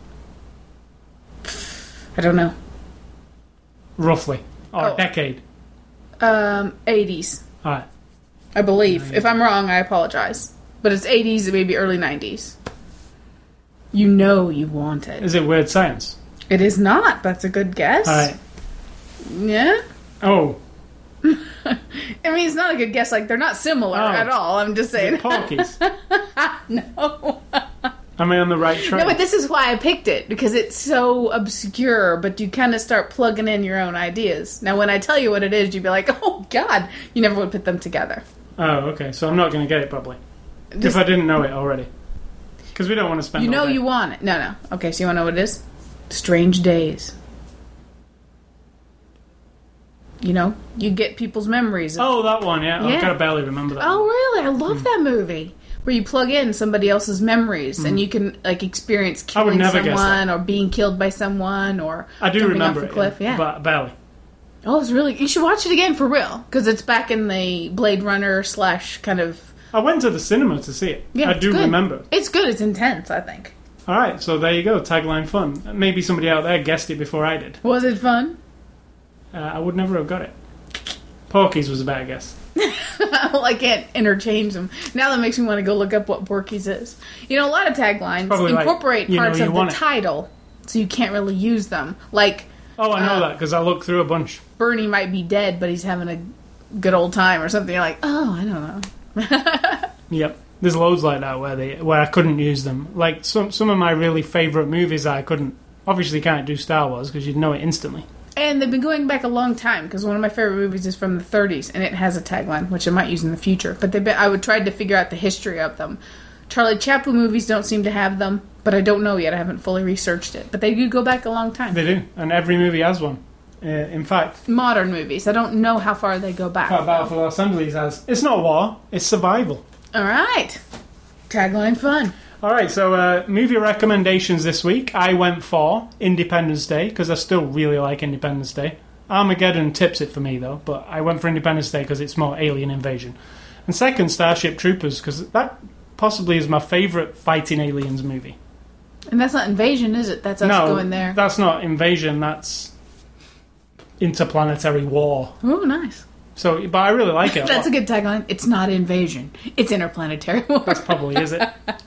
I don't know. roughly, or Oh. decade. Um, 80s. All right. I believe. If I'm wrong, I apologize. But it's 80s, maybe early 90s. You know you want it. Is it Weird Science? It is not. That's a good guess. All right. Yeah. Oh, I mean, it's not a good guess. Like, they're not similar Oh. at all. I'm just saying. Porky's? no. Am I on the right track? No, but this is why I picked it because it's so obscure, but you kind of start plugging in your own ideas. Now, when I tell you what it is, you'd be like, oh, God, you never would put them together. oh, okay. So I'm not going to get it probably Just- if I didn't know it already. Because we don't want to spend. you know you want it. No, no. Okay, so you want to know what it is? Strange Days. You know, you get people's memories. Of, Oh, that one. Yeah. Yeah. I can barely remember that. oh, one. really? I Hmm. love that movie. Where you plug in somebody else's memories and you can like experience Hmm. Killing someone or being killed by someone or I do remember off a it, cliff. Yeah. but barely. oh, it's really. You should watch it again for real because it's back in the Blade Runner slash kind of. I went to the cinema to see it. Yeah, I do good. remember. It's good. It's intense. I think. All right, so there you go. Tagline fun. Maybe somebody out there guessed it before I did. Was it fun? Uh, I would never have got it. Porky's was a bad guess. well, I can't interchange them. Now that makes me want to go look up what Porky's is. You know, a lot of taglines Probably like, incorporate know parts you of the it. title, so you can't really use them. Like Oh, I know Uh, that because I looked through a bunch. Bernie might be dead, but he's having a good old time or something. You're like, oh, I don't know. Yep. There's loads like that where they where I couldn't use them. Like some some of my really favorite movies, I couldn't. Obviously, can't do Star Wars because you'd know it instantly. And they've been going back a long time because one of my favorite movies is from the 30s and it has a tagline, which I might use in the future. But they've I would try to figure out the history of them. Charlie Chaplin movies don't seem to have them, but I don't know yet. I haven't fully researched it. But they do go back a long time. They do, and every movie has one. Uh, in fact, Modern movies. I don't know how far they go back. Part Battle for Los Angeles has. It's not war. It's survival. All right. Tagline fun. All right, so uh, movie recommendations this week. I went for Independence Day because I still really like Independence Day. Armageddon tips it for me though, but I went for Independence Day because it's more alien invasion. And second, Starship Troopers because that possibly is my favorite fighting aliens movie. And that's not invasion, is it? That's us no, going there. that's not invasion. That's interplanetary war. Oh, nice. So, but I really like it. That's a good tagline. It's not invasion. It's interplanetary war. That's probably is it.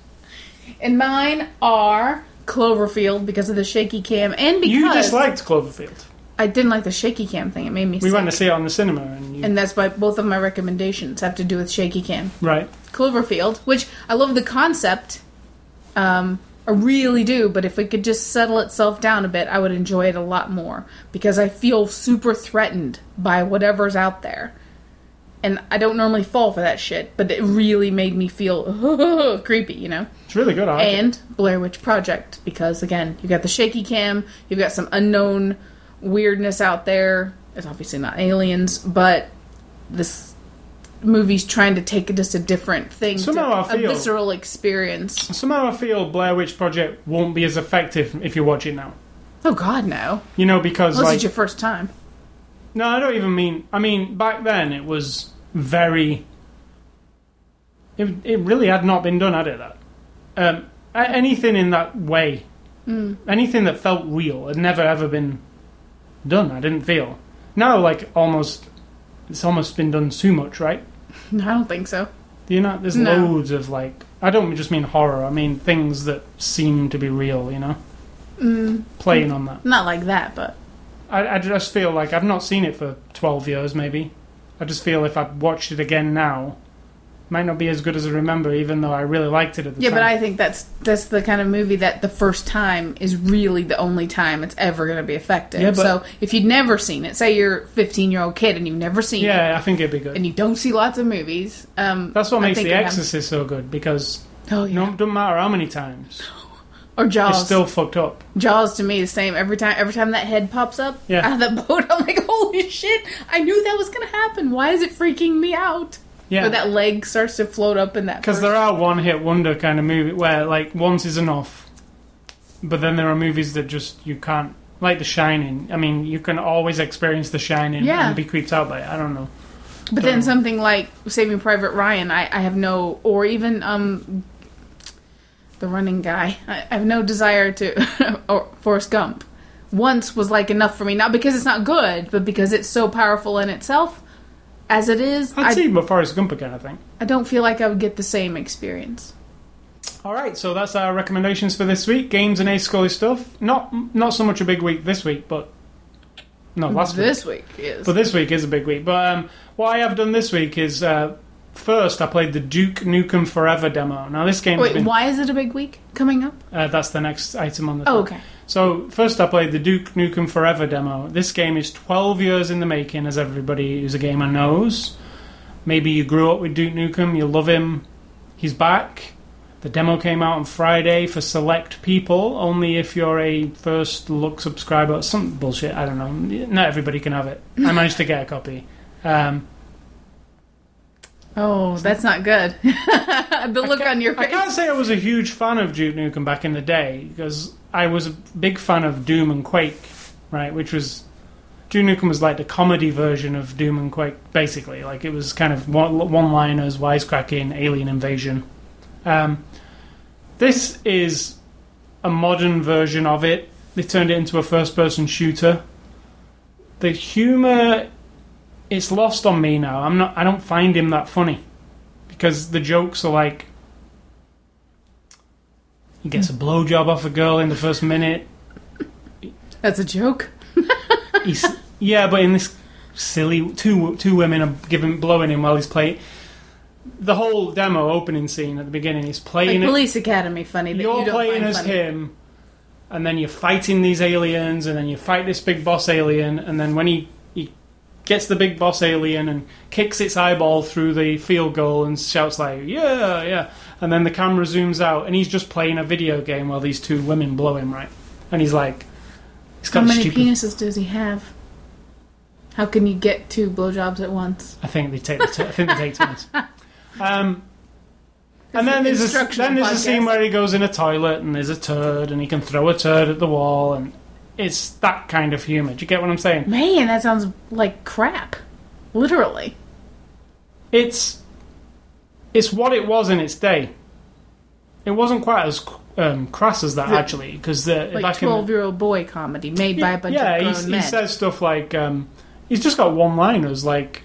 And mine are Cloverfield because of the shaky cam and because You disliked Cloverfield. I didn't like the shaky cam thing. It made me We sick. went to see it on the cinema, and you, and that's why both of my recommendations have to do with shaky cam. right. Cloverfield, which I love the concept. Um, I really do, but if it could just settle itself down a bit, I would enjoy it a lot more because I feel super threatened by whatever's out there. And I don't normally fall for that shit, but it really made me feel creepy, you know? It's really good. I like it. and Blair Witch Project because again, you got the shaky cam, you've got some unknown weirdness out there. It's obviously not aliens, but this movie's trying to take just a different thing, Somehow to, I feel- a visceral experience. Somehow I feel Blair Witch Project won't be as effective if you watch it now. Oh God, no! You know, because Unless like it's your first time. no, I don't even mean. I mean, back then it was very. It, it really had not been done, had it? That um, anything in that way, Hmm. anything that felt real, had never ever been done. I didn't feel. Now, like almost, it's almost been done too much, right? No, I don't think so. Do you know? There's No. loads of like. I don't just mean horror. I mean things that seem to be real. You know, Mm, playing on that. not like that, but I, I just feel like I've not seen it for 12 years, maybe. I just feel if I watched it again now, might not be as good as I remember, even though I really liked it at the yeah, time. but I think that's that's the kind of movie that the first time is really the only time it's ever going to be effective. Yeah, but- so if you'd never seen it, say you're a 15 year old kid and you've never seen it, yeah, I think it'd be good. and you don't see lots of movies. Um, That's what makes The Exorcist so good because Oh yeah. it doesn't matter how many times, or Jaws. it's still fucked up. Jaws to me the same. Every time, every time that head pops up Yeah. out of that boat, I'm like, holy shit! I knew that was gonna happen. Why is it freaking me out? Yeah, that leg starts to float up in that. because there are one-hit wonder kind of movie where like once is enough, but then there are movies that just you can't. Like The Shining. I mean, you can always experience The Shining Yeah. and be creeped out by it. I don't know. But then something like Saving Private Ryan, I, I have no, or even um, the running guy, I, I have no desire to, or Forrest Gump. Once was like enough for me, not because it's not good, but because it's so powerful in itself. As it is, I'd I, see Forrest Gump again, I think. I don't feel like I would get the same experience. All right, so that's our recommendations for this week. Games and Ace Scully stuff. Not not so much a big week this week, but no last week. this week is. But this week is a big week. But um, what I have done this week is uh, first I played the Duke Nukem Forever demo. Now this game Wait, been why is it a big week coming up? uh, that's the next item on the. Oh, okay. So first I played the Duke Nukem Forever demo. This game is 12 years in the making, as everybody who's a gamer knows. Maybe you grew up with Duke Nukem, you love him. He's back. The demo came out on Friday for select people, only if you're a first look subscriber. Some bullshit, I don't know. Not everybody can have it. I managed to get a copy. Um, Oh, that's not good. the look on your face. I can't say I was a huge fan of Duke Nukem back in the day because I was a big fan of Doom and Quake, right? Which was Duke Nukem was like the comedy version of Doom and Quake, basically. Like it was kind of one- one-liners, wisecracking, alien invasion. Um, this is a modern version of it. They turned it into a first-person shooter. The humor, it's lost on me now. I'm not. I don't find him that funny because the jokes are like he gets a blowjob off a girl in the first minute. That's a joke. He's yeah, but in this silly two two women are giving blowing him while he's playing. The whole demo opening scene at the beginning, he's Like playing it. Police Academy funny You're you playing as funny. him, and then you're fighting these aliens, and then you fight this big boss alien, and then when he he gets the big boss alien and kicks its eyeball through the field goal and shouts like yeah yeah, and then the camera zooms out, and he's just playing a video game while these two women blow him right, and he's like, he's How many stupid. penises does he have? How can you get two blowjobs at once? I think they take. The t- I think they take turns. Um, and then there's a then there's a scene where he goes in a toilet and there's a turd and he can throw a turd at the wall and it's that kind of humor. Do you get what I'm saying? Man, that sounds like crap. Literally. It's it's what it was in its day. It wasn't quite as um, crass as that The- actually, because uh, Like the- twelve-year-old boy comedy made by a bunch yeah, of grown men. he says stuff like um, he's just got one-liners like,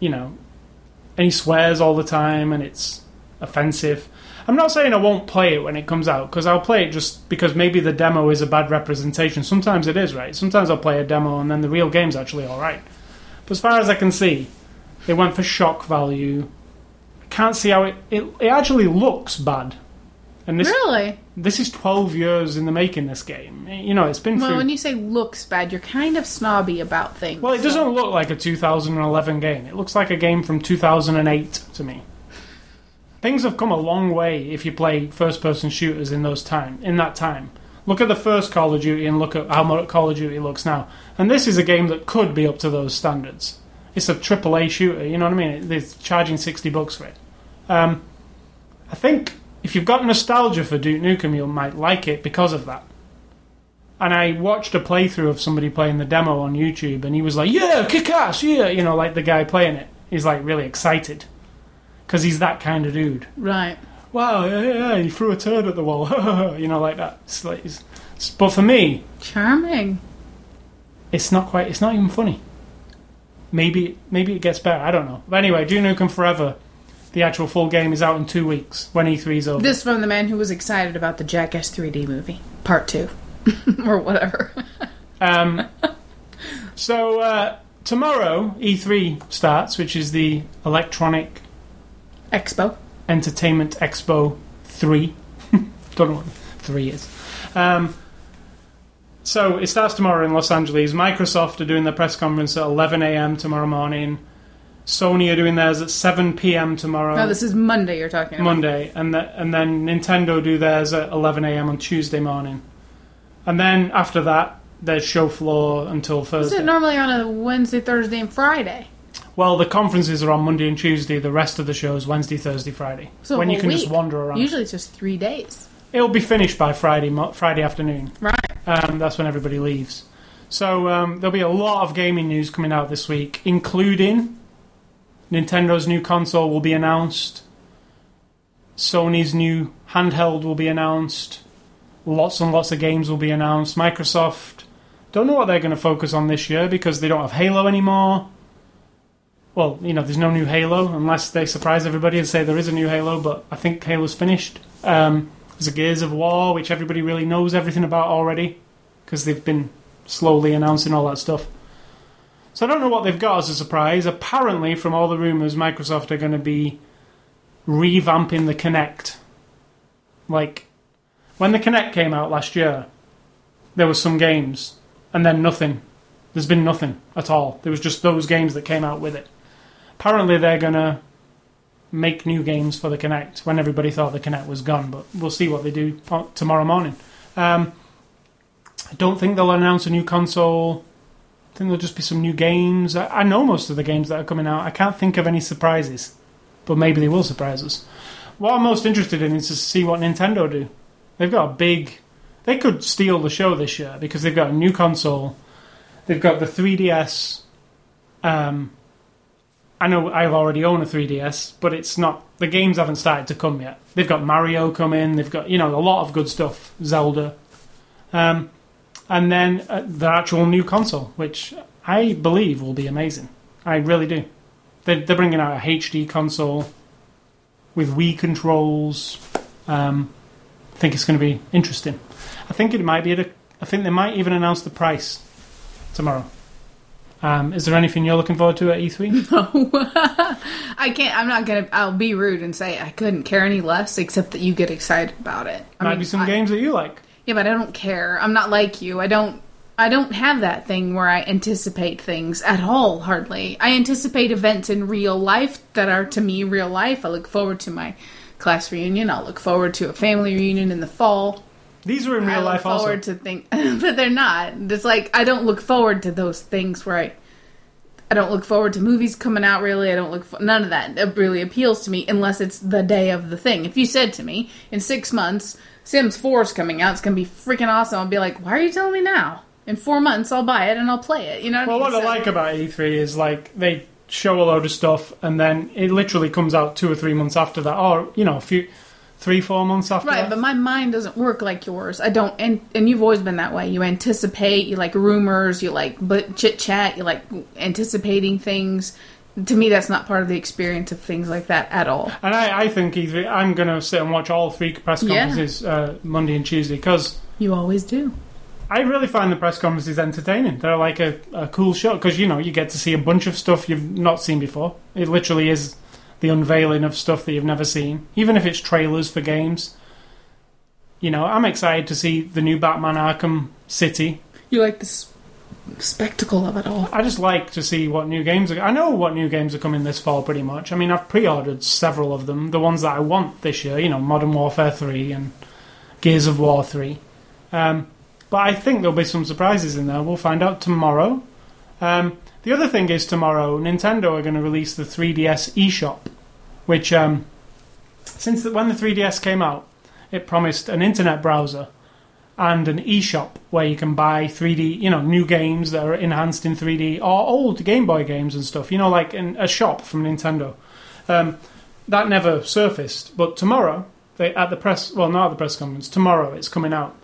you know, and he swears all the time, and it's offensive. I'm not saying I won't play it when it comes out because I'll play it just because maybe the demo is a bad representation. Sometimes it is right. Sometimes I'll play a demo and then the real game's actually all right. But as far as I can see, they went for shock value. I can't see how it it, it actually looks bad. And this really? this is 12 years in the making. This game, you know, it's been Well, through. when you say looks bad, you're kind of snobby about things. Well, it so- doesn't look like a 2011 game. It looks like a game from 2008 to me. Things have come a long way if you play first-person shooters in those time in that time. Look at the first Call of Duty and look at how Call of Duty looks now. And this is a game that could be up to those standards. It's a AAA shooter, you know what I mean? They're charging 60 bucks for it. Um, I think if you've got nostalgia for Duke Nukem, you might like it because of that. And I watched a playthrough of somebody playing the demo on YouTube, and he was like, "Yeah, kick ass, yeah," you know, like the guy playing it. He's like really excited because he's that kind of dude. right. Wow, yeah, yeah, yeah, he threw a turd at the wall, you know, like that. It's like, it's, it's- but for me, Charming. it's not quite. It's not even funny. Maybe, maybe it gets better. I don't know. But anyway, Duke Nukem Forever. The actual full game is out in two weeks when E3's over. This from the man who was excited about the Jackass 3D movie, part two, or whatever. Um, so uh, tomorrow E3 starts, which is the Electronic Expo. Entertainment Expo three. Don't know what three is. Um, so it starts tomorrow in Los Angeles. Microsoft are doing their press conference at 11 a.m. tomorrow morning. Sony are doing theirs at 7 p.m. tomorrow. No, this is Monday you're talking about. Monday, and th- and then Nintendo do theirs at 11 a.m. on Tuesday morning, and then after that, there's show floor until Thursday. Is it normally on a Wednesday, Thursday, and Friday? Well, the conferences are on Monday and Tuesday. The rest of the shows Wednesday, Thursday, Friday. So when you can just wander around. Usually it's just three days. It'll be finished by Friday Friday afternoon. Right. Um, that's when everybody leaves. So um, there'll be a lot of gaming news coming out this week, including Nintendo's new console will be announced. Sony's new handheld will be announced. Lots and lots of games will be announced. Microsoft don't know what they're going to focus on this year because they don't have Halo anymore. Well, you know, there's no new Halo unless they surprise everybody and say there is a new Halo, but I think Halo's finished. Um, there's a Gears of War, which everybody really knows everything about already because they've been slowly announcing all that stuff. So I don't know what they've got as a surprise. Apparently, from all the rumours, Microsoft are going to be revamping the Kinect. Like, when the Kinect came out last year, there was some games, and then nothing. There's been nothing at all. There was just those games that came out with it. Apparently, they're to make new games for the Kinect when everybody thought the Kinect was gone, but we'll see what they do tomorrow morning. Um, I don't think they'll announce a new console. I think there'll just be some new games. I, I know most of the games that are coming out. I can't think of any surprises, but maybe they will surprise us. What I'm most interested in is to see what Nintendo do. They've got a big. They could steal the show this year because they've got a new console. They've got the 3DS. Um, I know I've already own a 3DS, but it's not. The games haven't started to come yet. They've got Mario coming. They've got you know a lot of good stuff. Zelda. Um, and then uh, the actual new console, which I believe will be amazing. I really do. They're, they're bringing out a HD console with Wii controls. Um, I think it's going to be interesting. I think it might be. A, I think they might even announce the price tomorrow. Um, is there anything you're looking forward to at E E3? I can't. I'm not gonna. I'll be rude and say I couldn't care any less, except that you get excited about it. I might mean, be some I- games that you like. Yeah, but I don't care. I'm not like you. I don't. I don't have that thing where I anticipate things at all. Hardly. I anticipate events in real life that are to me real life. I look forward to my class reunion. I'll look forward to a family reunion in the fall. These are in real I real look life also. forward to things, but they're not. It's like I don't look forward to those things where I. I don't look forward to movies coming out. Really, I don't look. For, none of that It really appeals to me unless it's the day of the thing. If you said to me in six months, Sims Four is coming out, it's gonna be freaking awesome. I'll be like, why are you telling me now? In four months, I'll buy it and I'll play it. You know what Well, I what mean? I like about E3 is like they show a load of stuff and then it literally comes out two or three months after that, or you know, a few three, four months after. Right, that. but my mind doesn't work like yours. I don't, and and you've always been that way. You anticipate, you like rumors, you like but chit chat, you like anticipating things. To me, that's not part of the experience of things like that at all. And I, I think either I'm going to sit and watch all three press Yeah. conferences uh, Monday and Tuesday because You always do. I really find the press conferences entertaining. They're like a, a cool show because you know you get to see a bunch of stuff you've not seen before. It literally is the unveiling of stuff that you've never seen, even if it's trailers for games. You know, I'm excited to see the new Batman Arkham City. You like this spectacle of it all. I just like to see what new games are. I know what new games are coming this fall pretty much. I mean, I've pre-ordered several of them. The ones that I want this year, you know, Modern Warfare 3 and Gears of War 3. Um, but I think there'll be some surprises in there. We'll find out tomorrow. Um, the other thing is tomorrow, Nintendo are going to release the 3DS eShop, which um, since the, when the 3DS came out, it promised an internet browser and an eShop where you can buy 3D, you know, new games that are enhanced in 3D or old Game Boy games and stuff. You know, like in a shop from Nintendo. Um, that never surfaced, but tomorrow they at the press, well, not at the press conference. Tomorrow it's coming out.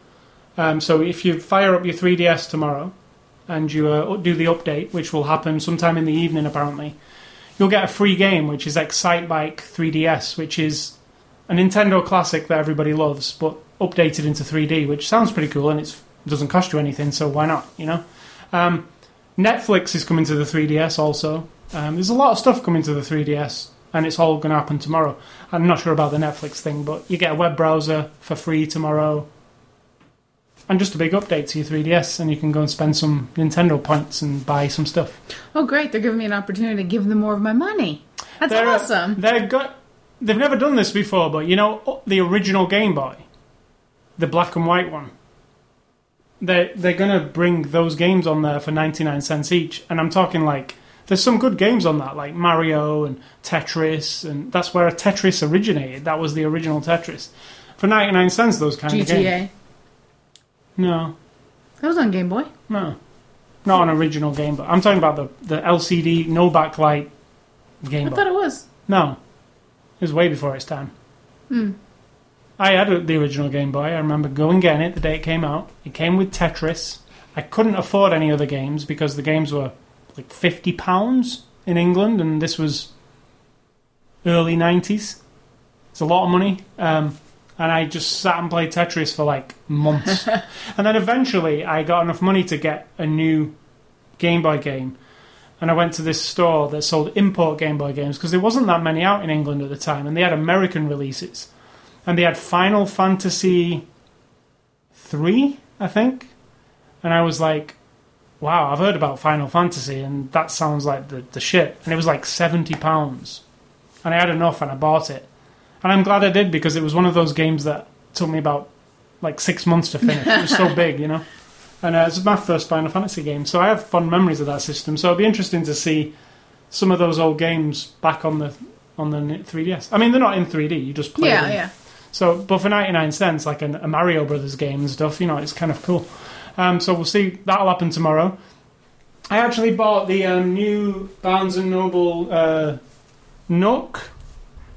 Um, so if you fire up your 3DS tomorrow and you uh, do the update, which will happen sometime in the evening apparently, you'll get a free game, which is Excitebike 3DS, which is a Nintendo classic that everybody loves, but updated into 3D, which sounds pretty cool and it doesn't cost you anything, so why not? You know, um, Netflix is coming to the 3DS also. Um, there's a lot of stuff coming to the 3DS, and it's all going to happen tomorrow. I'm not sure about the Netflix thing, but you get a web browser for free tomorrow, and just a big update to your 3DS, and you can go and spend some Nintendo points and buy some stuff. Oh, great! They're giving me an opportunity to give them more of my money. That's They're, uh, awesome. They're got. They've never done this before, but you know the original Game Boy, the black and white one. They they're gonna bring those games on there for ninety nine cents each, and I'm talking like there's some good games on that, like Mario and Tetris, and that's where Tetris originated. That was the original Tetris. For ninety nine cents, those kind of games. No, That was on Game Boy. no, not an original Game Boy. I'm talking about the the LCD no backlight Game I Boy. thought it was. No, it was way before its time. Hmm. I had the original Game Boy. I remember going getting it the day it came out. It came with Tetris. I couldn't afford any other games because the games were like fifty pounds in England, and this was early nineties. It's a lot of money. Um, and I just sat and played Tetris for like months. and then eventually I got enough money to get a new Game Boy game. And I went to this store that sold import Game Boy games because there wasn't that many out in England at the time, and they had American releases. And they had Final Fantasy 3, I think. And I was like, wow, I've heard about Final Fantasy, and that sounds like the, the shit. And it was like £70. And I had enough, and I bought it. And I'm glad I did because it was one of those games that took me about like six months to finish. it was so big, you know. And uh, it's my first Final Fantasy game, so I have fond memories of that system. So it'll be interesting to see some of those old games back on the on the 3DS. I mean, they're not in 3D; you just play Yeah, them. yeah. So, but for 99 cents, like an, a Mario Brothers game and stuff, you know, it's kind of cool. Um, so we'll see. That'll happen tomorrow. I actually bought the um, new Barnes and Noble uh, Nook.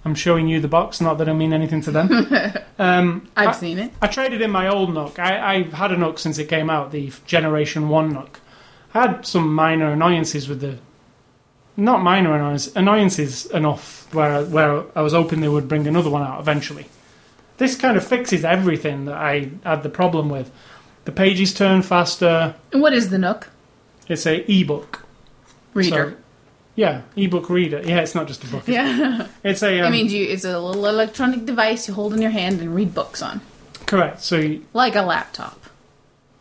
I'm showing you the box, not that I mean anything to them. um, I've I- seen it. I traded in my old Nook. I, I've had a Nook since it came out, the Generation 1 Nook. I had some minor annoyances with the. Not minor annoyances, annoyances enough where, where I was hoping they would bring another one out eventually. This kind of fixes everything that I had the problem with. The pages turn faster. And what is the Nook It's a ebook. reader? So- yeah, ebook reader. Yeah, it's not just a book. yeah, It's a. Um, I mean, you it's a little electronic device you hold in your hand and read books on, correct. So you- like a laptop.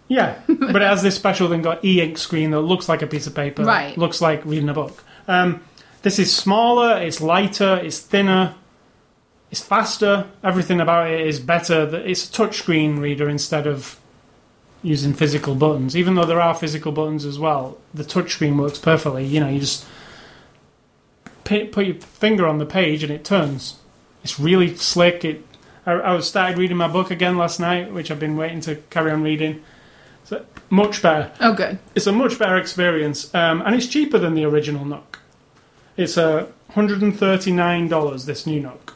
Yeah, but it has this special thing got e-ink screen that looks like a piece of paper. Right. Looks like reading a book. Um, this is smaller, it's lighter, it's thinner, it's faster. Everything about it is better. It's a touchscreen reader instead of using physical buttons. Even though there are physical buttons as well, the touchscreen works perfectly. You know, you just put your finger on the page and it turns. It's really slick. It. I, I was started reading my book again last night, which I've been waiting to carry on reading. So much better. Oh, good. It's a much better experience, um, and it's cheaper than the original Nook. It's a hundred and thirty nine dollars. This new Nook.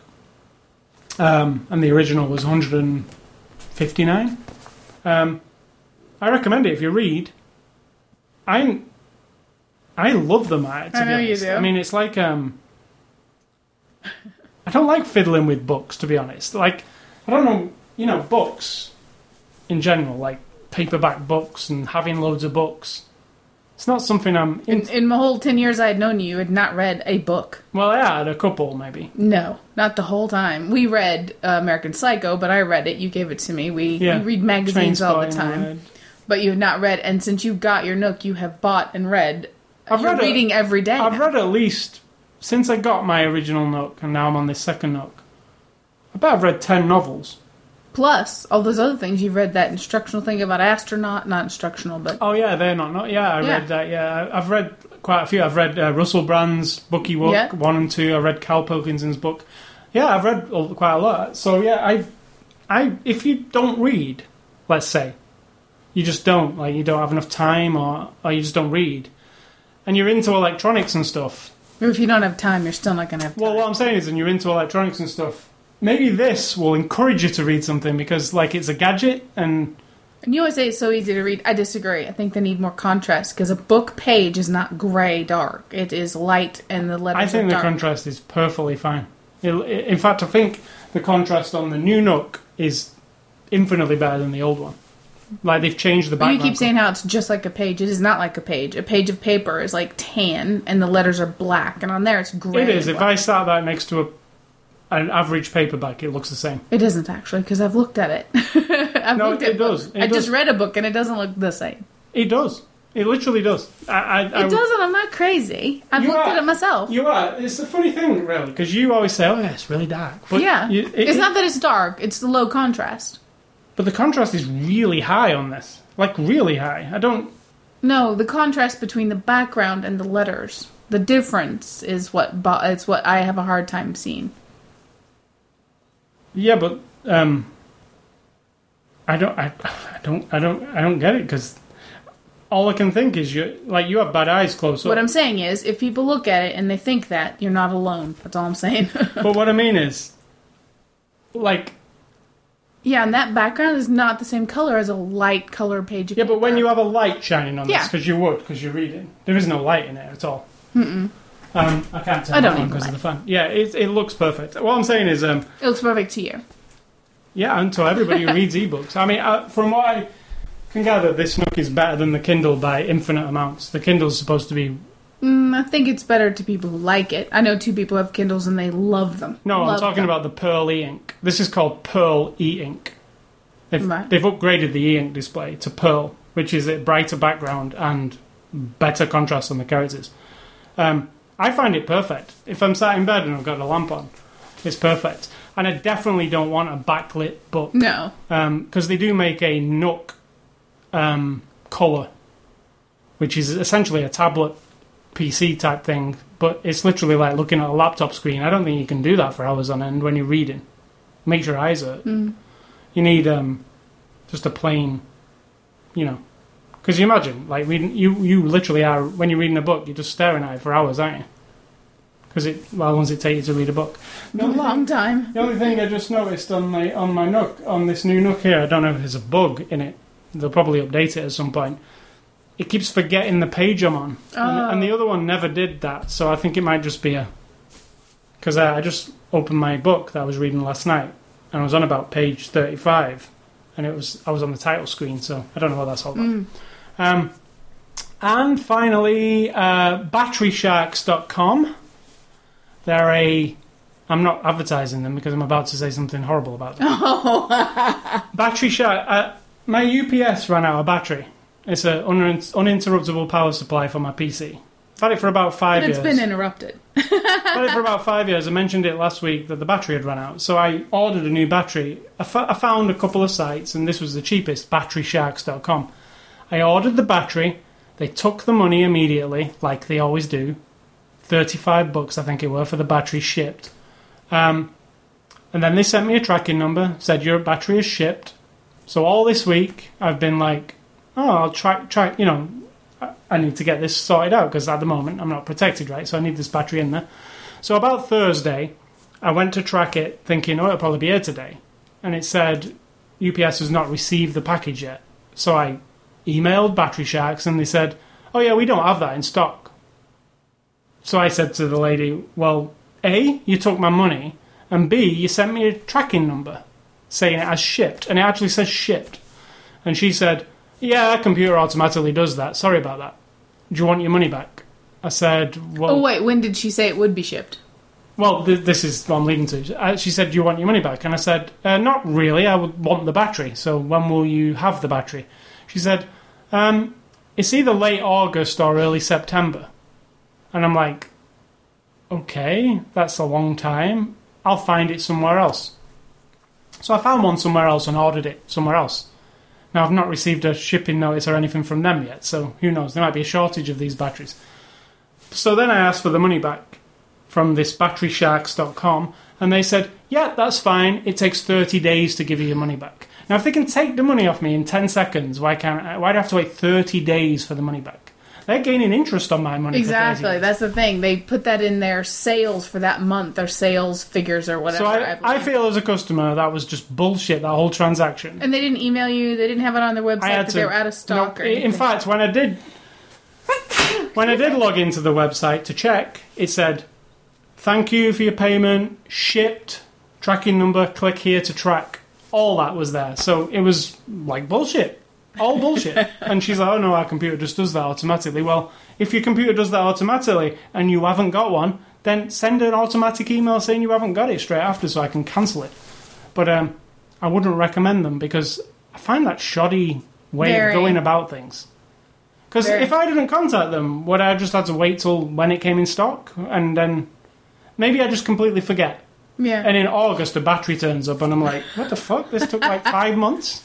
um, and the original was 159. Um, I recommend it if you read. I'm, I love them. I, to I be know you do. I mean, it's like um, I don't like fiddling with books, to be honest. Like, I don't know, you know, books in general, like paperback books and having loads of books. It's not something I'm. In, In, in my whole 10 years I had known you, you had not read a book. well, I had a couple, maybe. No, not the whole time. We read uh, American Psycho, but I read it. You gave it to me. We, Yeah. we read magazines all the time. But you have not read, and since you got your Nook, you have bought and read. I've read a- reading every day. I've now. read at least since I got my original Nook, and now I'm on this second Nook. I bet I've read ten novels. Plus, all those other things. You've read that instructional thing about astronaut, not instructional, but Oh yeah, they're not. not yeah, I Yeah. read that. Yeah, I've read quite a few. I've read uh, Russell Brand's Booky Wook Yeah. one and two. I read Karl Pilkington's book. Yeah, I've read a- quite a lot. So yeah, I, I if you don't read, let's say, you just don't like you don't have enough time, or or you just don't read, and you're into electronics and stuff. if you don't have time, you're still not going to have time. Well, what I'm saying is, and you're into electronics and stuff, maybe this will encourage you to read something because, like, it's a gadget, and And you always say it's so easy to read. I disagree. I think they need more contrast because a book page is not gray dark. It is light and the letters I think the dark. contrast is perfectly fine. It'll- in fact, I think the contrast on the new Nook is infinitely better than the old one. Like they've changed the But you keep saying how it's just like a page. It is not like a page. A page of paper is like tan and the letters are black, and on there it's gray. it is. If I sat that next to a an average paperback, it looks the same. It isn't actually because I've looked at it. I've No, looked it at does. It I does. just read a book and it doesn't look the same. It does. It literally does. I, I, I It would- doesn't. I'm not crazy. I've looked are. at it myself. You are. It's a funny thing, really, because you always say, "Oh, yeah, it's really dark." But yeah, you, it- it's it- not that it's dark. It's the low contrast. But the contrast is really high on this. Like really high. I don't. No, the contrast between the background and the letters. The difference is what bo- it's what I have a hard time seeing. Yeah, but um, I don't. I, I don't. I don't. I don't get it because all I can think is you. Like you have bad eyes close up. What I'm saying is, if people look at it and they think that, you're not alone. That's all I'm saying. but what I mean is, like, yeah, and that background is not the same color as a light color page. Yeah, but when you have a light shining on this, because you would, because you're reading, there is no light in it at all. Mm-mm. Um, I can't tell I don't because of the fan. Yeah, it, it looks perfect. What I'm saying is, um, it looks perfect to you. Yeah, and to everybody who reads ebooks. I mean, uh, from what I can gather, this Nook is better than the Kindle by infinite amounts. The Kindle's supposed to be. Mm, I think it's better to people who like it. I know two people have Kindles and they love them. No, I'm talking them. about the Pearl e ink. This is called Pearl e ink. They've, Right. they've upgraded the e ink display to Pearl, which is a brighter background and better contrast on the characters. Um, I find it perfect. If I'm sat in bed and I've got a lamp on, it's perfect. And I definitely don't want a backlit book. No, because they do make a Nook um, color, which is essentially a tablet PC type thing, but it's literally like looking at a laptop screen. I don't think you can do that for hours on end when you're reading. Makes your eyes hurt. Mm. You need um, just a plain, you know, because you imagine like reading, you you literally are when you're reading a book, you're just staring at it for hours, aren't you? Because it, how long does it take you to read a book? a long time. The only thing I just noticed on my on my Nook on this new Nook here, I don't know if there's a bug in it. They'll probably update it at some point. It keeps forgetting the page I'm on, and, Oh. and the other one never did that. So I think it might just be a because I, I just opened my book that I was reading last night, and I was on about page thirty-five, and it was I was on the title screen. So I don't know what that's all about. Mm. Um, and finally, uh, BatterySharks.com. They're a. I'm not advertising them because I'm about to say something horrible about them. Battery Shark. Uh, my UPS ran out of battery. It's an unin- uninterruptible power supply for my PC. I've had it for about five But it's years. been interrupted. I've had it for about five years. I mentioned it last week that the battery had run out, so I ordered a new battery. I found a couple of sites, and this was the cheapest, BatterySharks.com. I ordered the battery. They took the money immediately, like they always do. Thirty-five bucks, I think it were, for the battery shipped. Um, and then they sent me a tracking number, said your battery is shipped. So all this week, I've been like, oh, I'll try, try, you know, I- need to get this sorted out because at the moment I'm not protected, right? So I need this battery in there. So about Thursday, I went to track it thinking, oh, it'll probably be here today. And it said UPS has not received the package yet. So I emailed Battery Sharks and they said, oh, yeah, we don't have that in stock. So I said to the lady, well, A, you took my money, and B, you sent me a tracking number saying it has shipped. And it actually says shipped. And she said, yeah, that computer automatically does that. Sorry about that. Do you want your money back? I said, well, Oh wait, when did she say it would be shipped? well, th- this is what I'm leading to. Uh, She said, "Do you want your money back?" And I said, uh, "Not really. I would want the battery. So when will you have the battery?" She said, um, "It's either late August or early September." And I'm like, "Okay, that's a long time. I'll find it somewhere else." So I found one somewhere else and ordered it somewhere else. Now I've not received a shipping notice or anything from them yet, so who knows? There might be a shortage of these batteries. So then I asked for the money back from this batterysharks.com and they said, yeah, that's fine. It takes 30 days to give you your money back. Now, if they can take the money off me in 10 seconds, why can't I, why do I have to wait 30 days for the money back? They're gaining interest on my money. Exactly. That's the thing. They put that in their sales for that month, their sales figures or whatever. So I, I believe. feel as a customer that was just bullshit, that whole transaction. and they didn't email you. They didn't have it on their website I had to. they were out of stock. No, or in fact, when I did, when I did log into the website to check, it said, "Thank you for your payment, shipped, tracking number. Click here to track." All that was there, so it was like bullshit, all bullshit. and she's like, "Oh no, our computer just does that automatically." Well, if your computer does that automatically and you haven't got one, then send an automatic email saying you haven't got it straight after, so I can cancel it. But um, I wouldn't recommend them because I find that shoddy way Very. of going about things. Because if I didn't contact them, would I just have to wait till when it came in stock? And then maybe I just completely forget. yeah. And in August, a battery turns up, and I'm like, what the fuck? This took like five months?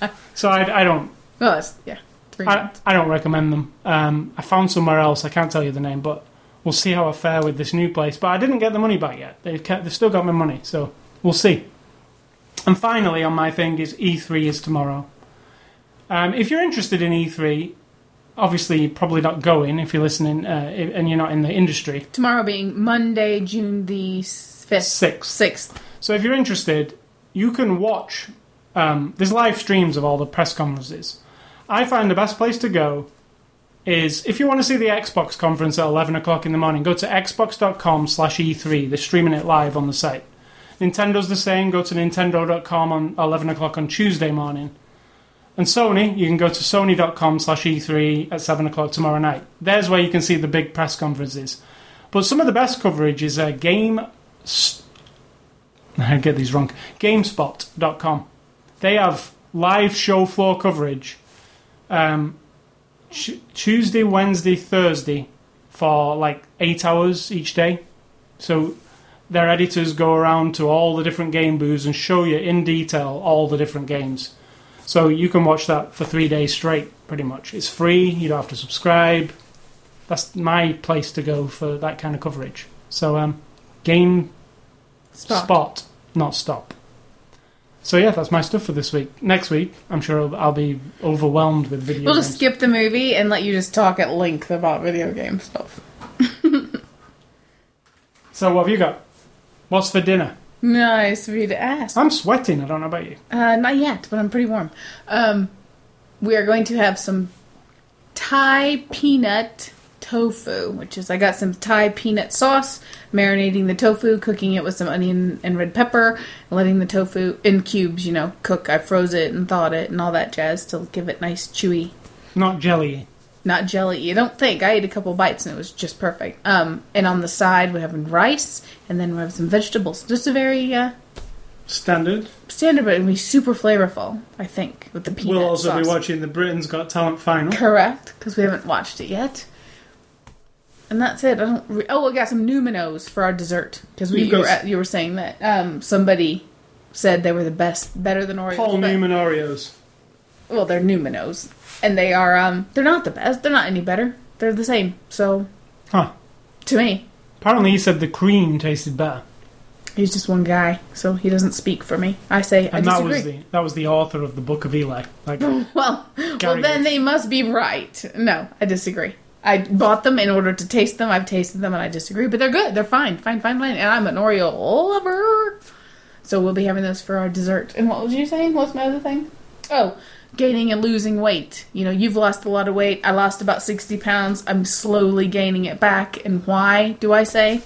So I, I don't. well, that's, yeah. Three I, months. I don't recommend them. Um, I found somewhere else. I can't tell you the name, but we'll see how I fare with this new place. But I didn't get the money back yet. They've, kept, they've still got my money, so we'll see. And finally, on my thing is E3 is tomorrow. Um, if you're interested in E3, obviously you're probably not going if you're listening uh, and you're not in the industry. Tomorrow being Monday, June the fifth, Six. sixth. So if you're interested, you can watch. Um, there's live streams of all the press conferences. I find the best place to go is if you want to see the Xbox conference at 11 o'clock in the morning, go to xbox.com slash E3. They're streaming it live on the site. Nintendo's the same. Go to nintendo.com on 11 o'clock on Tuesday morning. And Sony, you can go to sony.com slash E3 at 7 o'clock tomorrow night. There's where you can see the big press conferences. But some of the best coverage is uh, Game... I get these wrong. GameSpot.com. They have live show floor coverage um, t- Tuesday, Wednesday, Thursday for like eight hours each day. So their editors go around to all the different game booths and show you in detail all the different games. So you can watch that for three days straight, pretty much. It's free, you don't have to subscribe. That's my place to go for that kind of coverage. So, um, Game Spot. Spot, not stop. So yeah, that's my stuff for this week. Next week, I'm sure I'll, I'll be overwhelmed with video We'll games. just skip the movie and let you just talk at length about video game stuff. So what have you got? What's for dinner? Nice of you to ask. I'm sweating. I don't know about you. Uh, not yet, but I'm pretty warm. Um, we are going to have some Thai peanut tofu, which is I got some Thai peanut sauce, marinating the tofu, cooking it with some onion and red pepper, letting the tofu in cubes, you know, cook. I froze it and thawed it and all that jazz to give it nice chewy, Not jelly. not jelly. You don't think I ate a couple bites and it was just perfect. Um, and on the side we have rice, and then we have some vegetables. Just a very uh, Standard. standard, but it'll be super flavorful. I think with the peanut sauce. we'll also sauce. be watching the Britain's Got Talent final. Correct, because we haven't watched it yet. And that's it. I don't. Re- oh, we got some Newman-O's for our dessert because we you were, at, you were saying that um, somebody said they were the best, better than Oreos. Paul but- Newman Oreos. Well, they're Newman-O's, and they are. Um, they're not the best. They're not any better. They're the same. So, Huh. to me, Apparently, he said the cream tasted better, he's just one guy, so he doesn't speak for me. I say I and that was the that was the author of the Book of Eli. Like, well, well, then they must be right. No, I disagree. I bought them in order to taste them. I've tasted them and I disagree, but they're good. They're fine, fine, fine, fine. And I'm an Oreo lover. So we'll be having those for our dessert. And what was you saying? What's my other thing? Oh, gaining and losing weight. You know, you've lost a lot of weight. I lost about 60 pounds. I'm slowly gaining it back. And why do I say?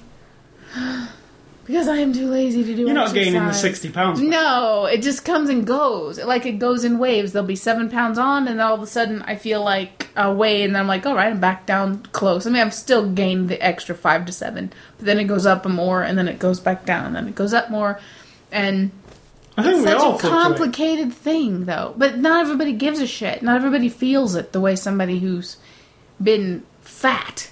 Because I am too lazy to do it. You're not gaining the 60 pounds. back. No, it just comes and goes. Like it goes in waves. There'll be seven pounds on, and then all of a sudden I feel like a weigh, and then I'm like, all right, I'm back down close. I mean, I've still gained the extra five to seven, but then it goes up more, and then it goes back down, and then it goes up more, and it's such a complicated thing, though. But not everybody gives a shit. Not everybody feels it the way somebody who's been fat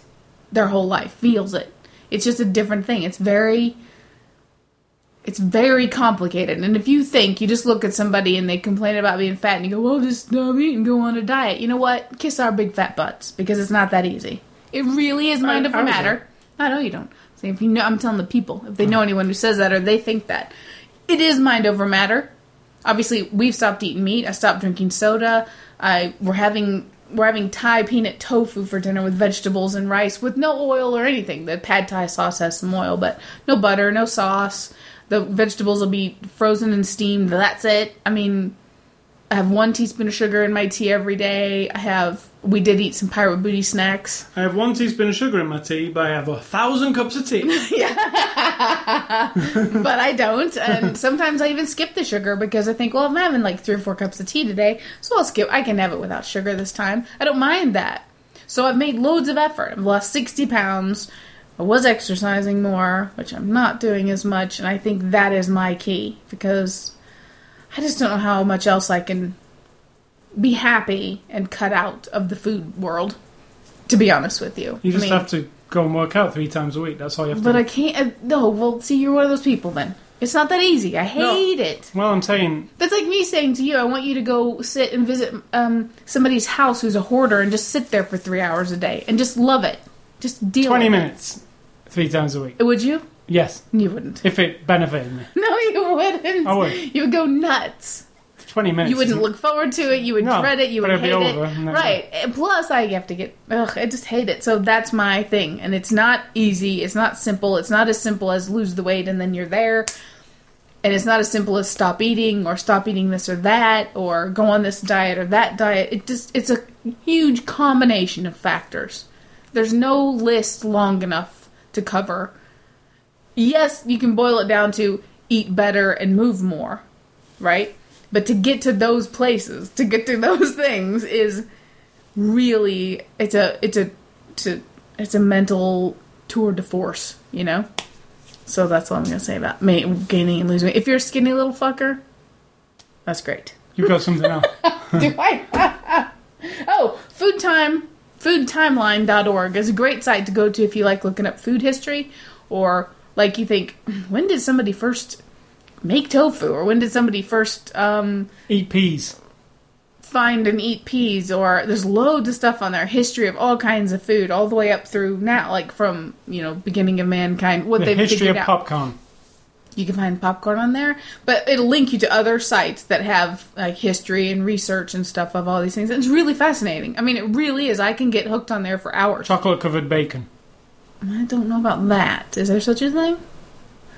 their whole life feels it. It's just a different thing. It's very it's very complicated. And if you think you just look at somebody and they complain about being fat and you go, "Well, just stop eating, go on a diet." You know what? Kiss our big fat butts because it's not that easy. It really is mind I- over matter. I know you don't. So if you know, I'm telling the people if they know anyone who says that or they think that, it is mind over matter. Obviously, we've stopped eating meat. I stopped drinking soda. I we're having we're having Thai peanut tofu for dinner with vegetables and rice with no oil or anything. The pad Thai sauce has some oil, but no butter, no sauce. The vegetables will be frozen and steamed. That's it. I mean, I have one teaspoon of sugar in my tea every day. I have. We did eat some pirate booty snacks. I have one teaspoon of sugar in my tea, but I have a thousand cups of tea. yeah, but I don't. And sometimes I even skip the sugar because I think, well, I'm having like three or four cups of tea today, so I'll skip. I can have it without sugar this time. I don't mind that. So I've made loads of effort. I've lost 60 pounds. I was exercising more, which I'm not doing as much, and I think that is my key because I just don't know how much else I can be happy and cut out of the food world. To be honest with you, You I just mean- have to go and work out three times a week. That's all you have to but do. I can't. Uh, no, well, see, you're one of those people then. It's not that easy. I hate it. well, I'm saying That's like me saying to you, I want you to go sit and visit um, somebody's house who's a hoarder and just sit there for three hours a day and just love it. Just deal 20 with minutes, three times a week. Would you? Yes, You wouldn't. if it benefited me. No, you wouldn't. I would. You would go nuts. 20 minutes. You wouldn't look forward to it. You would No, dread it. You but would it'd be hate over it. and Right. And plus, I have to get. Ugh, I just hate it. So that's my thing, and it's not easy. It's not simple. It's not as simple as lose the weight and then you're there. And it's not as simple as stop eating or stop eating this or that or go on this diet or that diet. It just it's a huge combination of factors. There's no list long enough to cover. Yes, you can boil it down to eat better and move more, right? But to get to those places, to get to those things is really it's a it's a it's a, it's a mental tour de force, you know? So that's all I'm gonna say about ma- gaining and losing. weight. If you're a skinny little fucker, that's great. You've got something else. Do I? oh, food time. Foodtimeline.org is a great site to go to if you like looking up food history or like you think, when did somebody first make tofu or when did somebody first um, Eat peas. find and eat peas or there's loads of stuff on there history of all kinds of food all the way up through now like from you know beginning of mankind what The they've history figured of out popcorn. You can find popcorn on there but it'll link you to other sites that have like history and research and stuff of all these things. It's really fascinating. I mean it really is. I can get hooked on there for hours. Chocolate covered bacon. i don't know about that. Is there such a thing?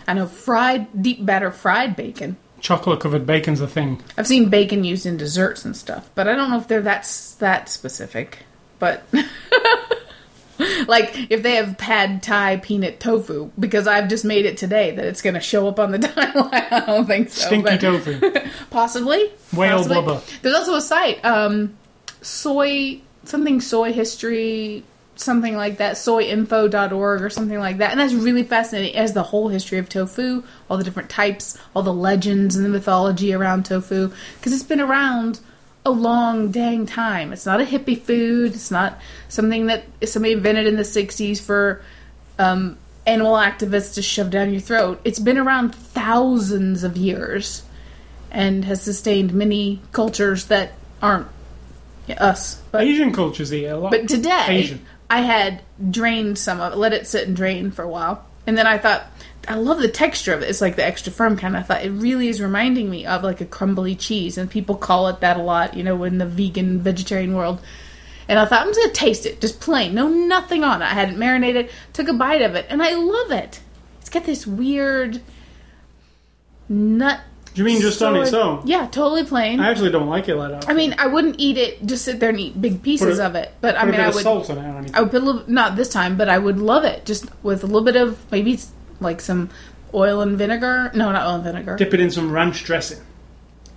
I know fried deep batter fried bacon. Chocolate covered bacon's a thing. i've seen bacon used in desserts and stuff but i don't know if they're that that specific but like if they have pad thai peanut tofu because i've just made it today that it's going to show up on the timeline i don't think so Stinky tofu. Possibly. Whale Possibly. blubber. There's also a site, um, soy, something soy history, something like that, soyinfo.org or something like that. And that's really fascinating. It has the whole history of tofu, all the different types, all the legends and the mythology around tofu. Because it's been around a long dang time. It's not a hippie food. It's not something that somebody invented in the 60s for um, animal activists to shove down your throat. It's been around thousands of years and has sustained many cultures that aren't us. But Asian cultures eat a lot. but today Asian. I had drained some of it, let it sit and drain for a while, and then I thought. I love the texture of it. It's like the extra firm kind. I thought it really is reminding me of like a crumbly cheese, and people call it that a lot, you know, in the vegan vegetarian world. And I thought I'm just gonna taste it, just plain, no nothing on it. I hadn't marinated. Took a bite of it, and I love it. It's got this weird nut. You mean just on its own? Yeah, totally plain. I actually don't like it like that. I mean, I wouldn't eat it. Just sit there and eat big pieces a- of it. But I mean, I of would. salt it. I would put a little, not this time, but I would love it just with a little bit of maybe like some oil and vinegar. No, not oil and vinegar. Dip it in some ranch dressing.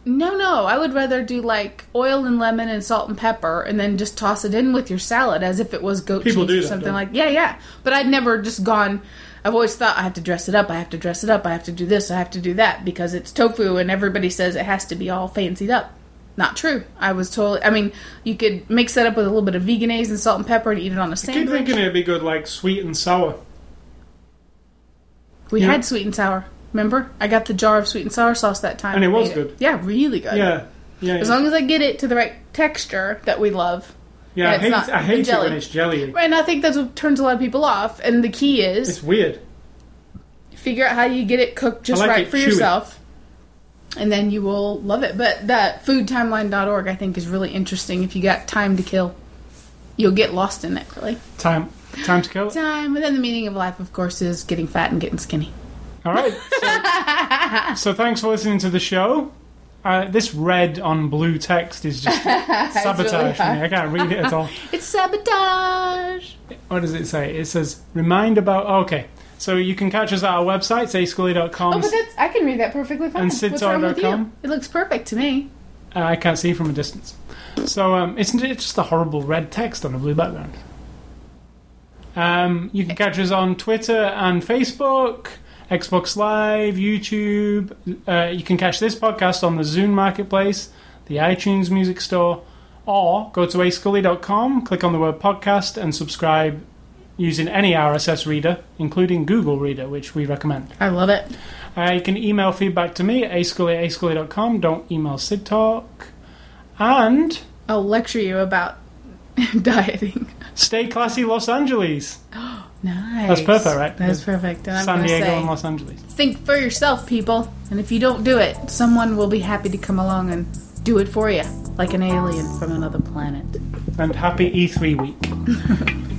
No, no, I would rather do like oil and lemon and salt and pepper, and then just toss it in with your salad as if it was goat People cheese or that, something like. Yeah, yeah. But I'd never just gone. I've always thought I have to dress it up. I have to dress it up. I have to do this. I have to do that because it's tofu, and everybody says it has to be all fancied up. Not true. I was totally. I mean, you could mix that up with a little bit of Vegenaise and salt and pepper and eat it on a I keep sandwich. thinking it'd be good, like sweet and sour. We had sweet and sour. Remember? I got the jar of sweet and sour sauce that time. And it was good. Yeah, really good. Yeah, yeah, As yeah. long as I get it to the right texture that we love. yeah I hate, not I hate it when it's jelly. Right, and I think that's what turns a lot of people off. And the key is It's weird. figure out how you get it cooked just like right it for chewy. yourself. And then you will love it. But that foodtimeline.org I think is really interesting if you got time to kill. You'll get lost in it, really. Time, time to kill it. Time, and then the meaning of life, of course, is getting fat and getting skinny. All right. So, so thanks for listening to the show. Uh, this red on blue text is just sabotage really me. I can't read it at all. It's sabotage. What does it say? It says remind about. Okay, so you can catch us at our website, sayscully.com. Oh, but that's I can read that perfectly fine. And with It looks perfect to me. Uh, I can't see from a distance. So um, it's, it's just a horrible red text on a blue background. Um, you can catch us on Twitter and Facebook, Xbox Live, YouTube. Uh, you can catch this podcast on the Zune Marketplace, the iTunes Music Store, or go to ascully.com, click on the word podcast, and subscribe using any RSS reader, including Google Reader, which we recommend. I love it. Uh, you can email feedback to me at ascully at ascully.com. Don't email Sid Talk. And I'll lecture you about dieting. stay classy, Los Angeles. Nice. That's perfect, right? That's perfect. And I'm San gonna Diego say, and Los Angeles. think for yourself, people. And if you don't do it, someone will be happy to come along and do it for you, like an alien from another planet. And happy E3 week.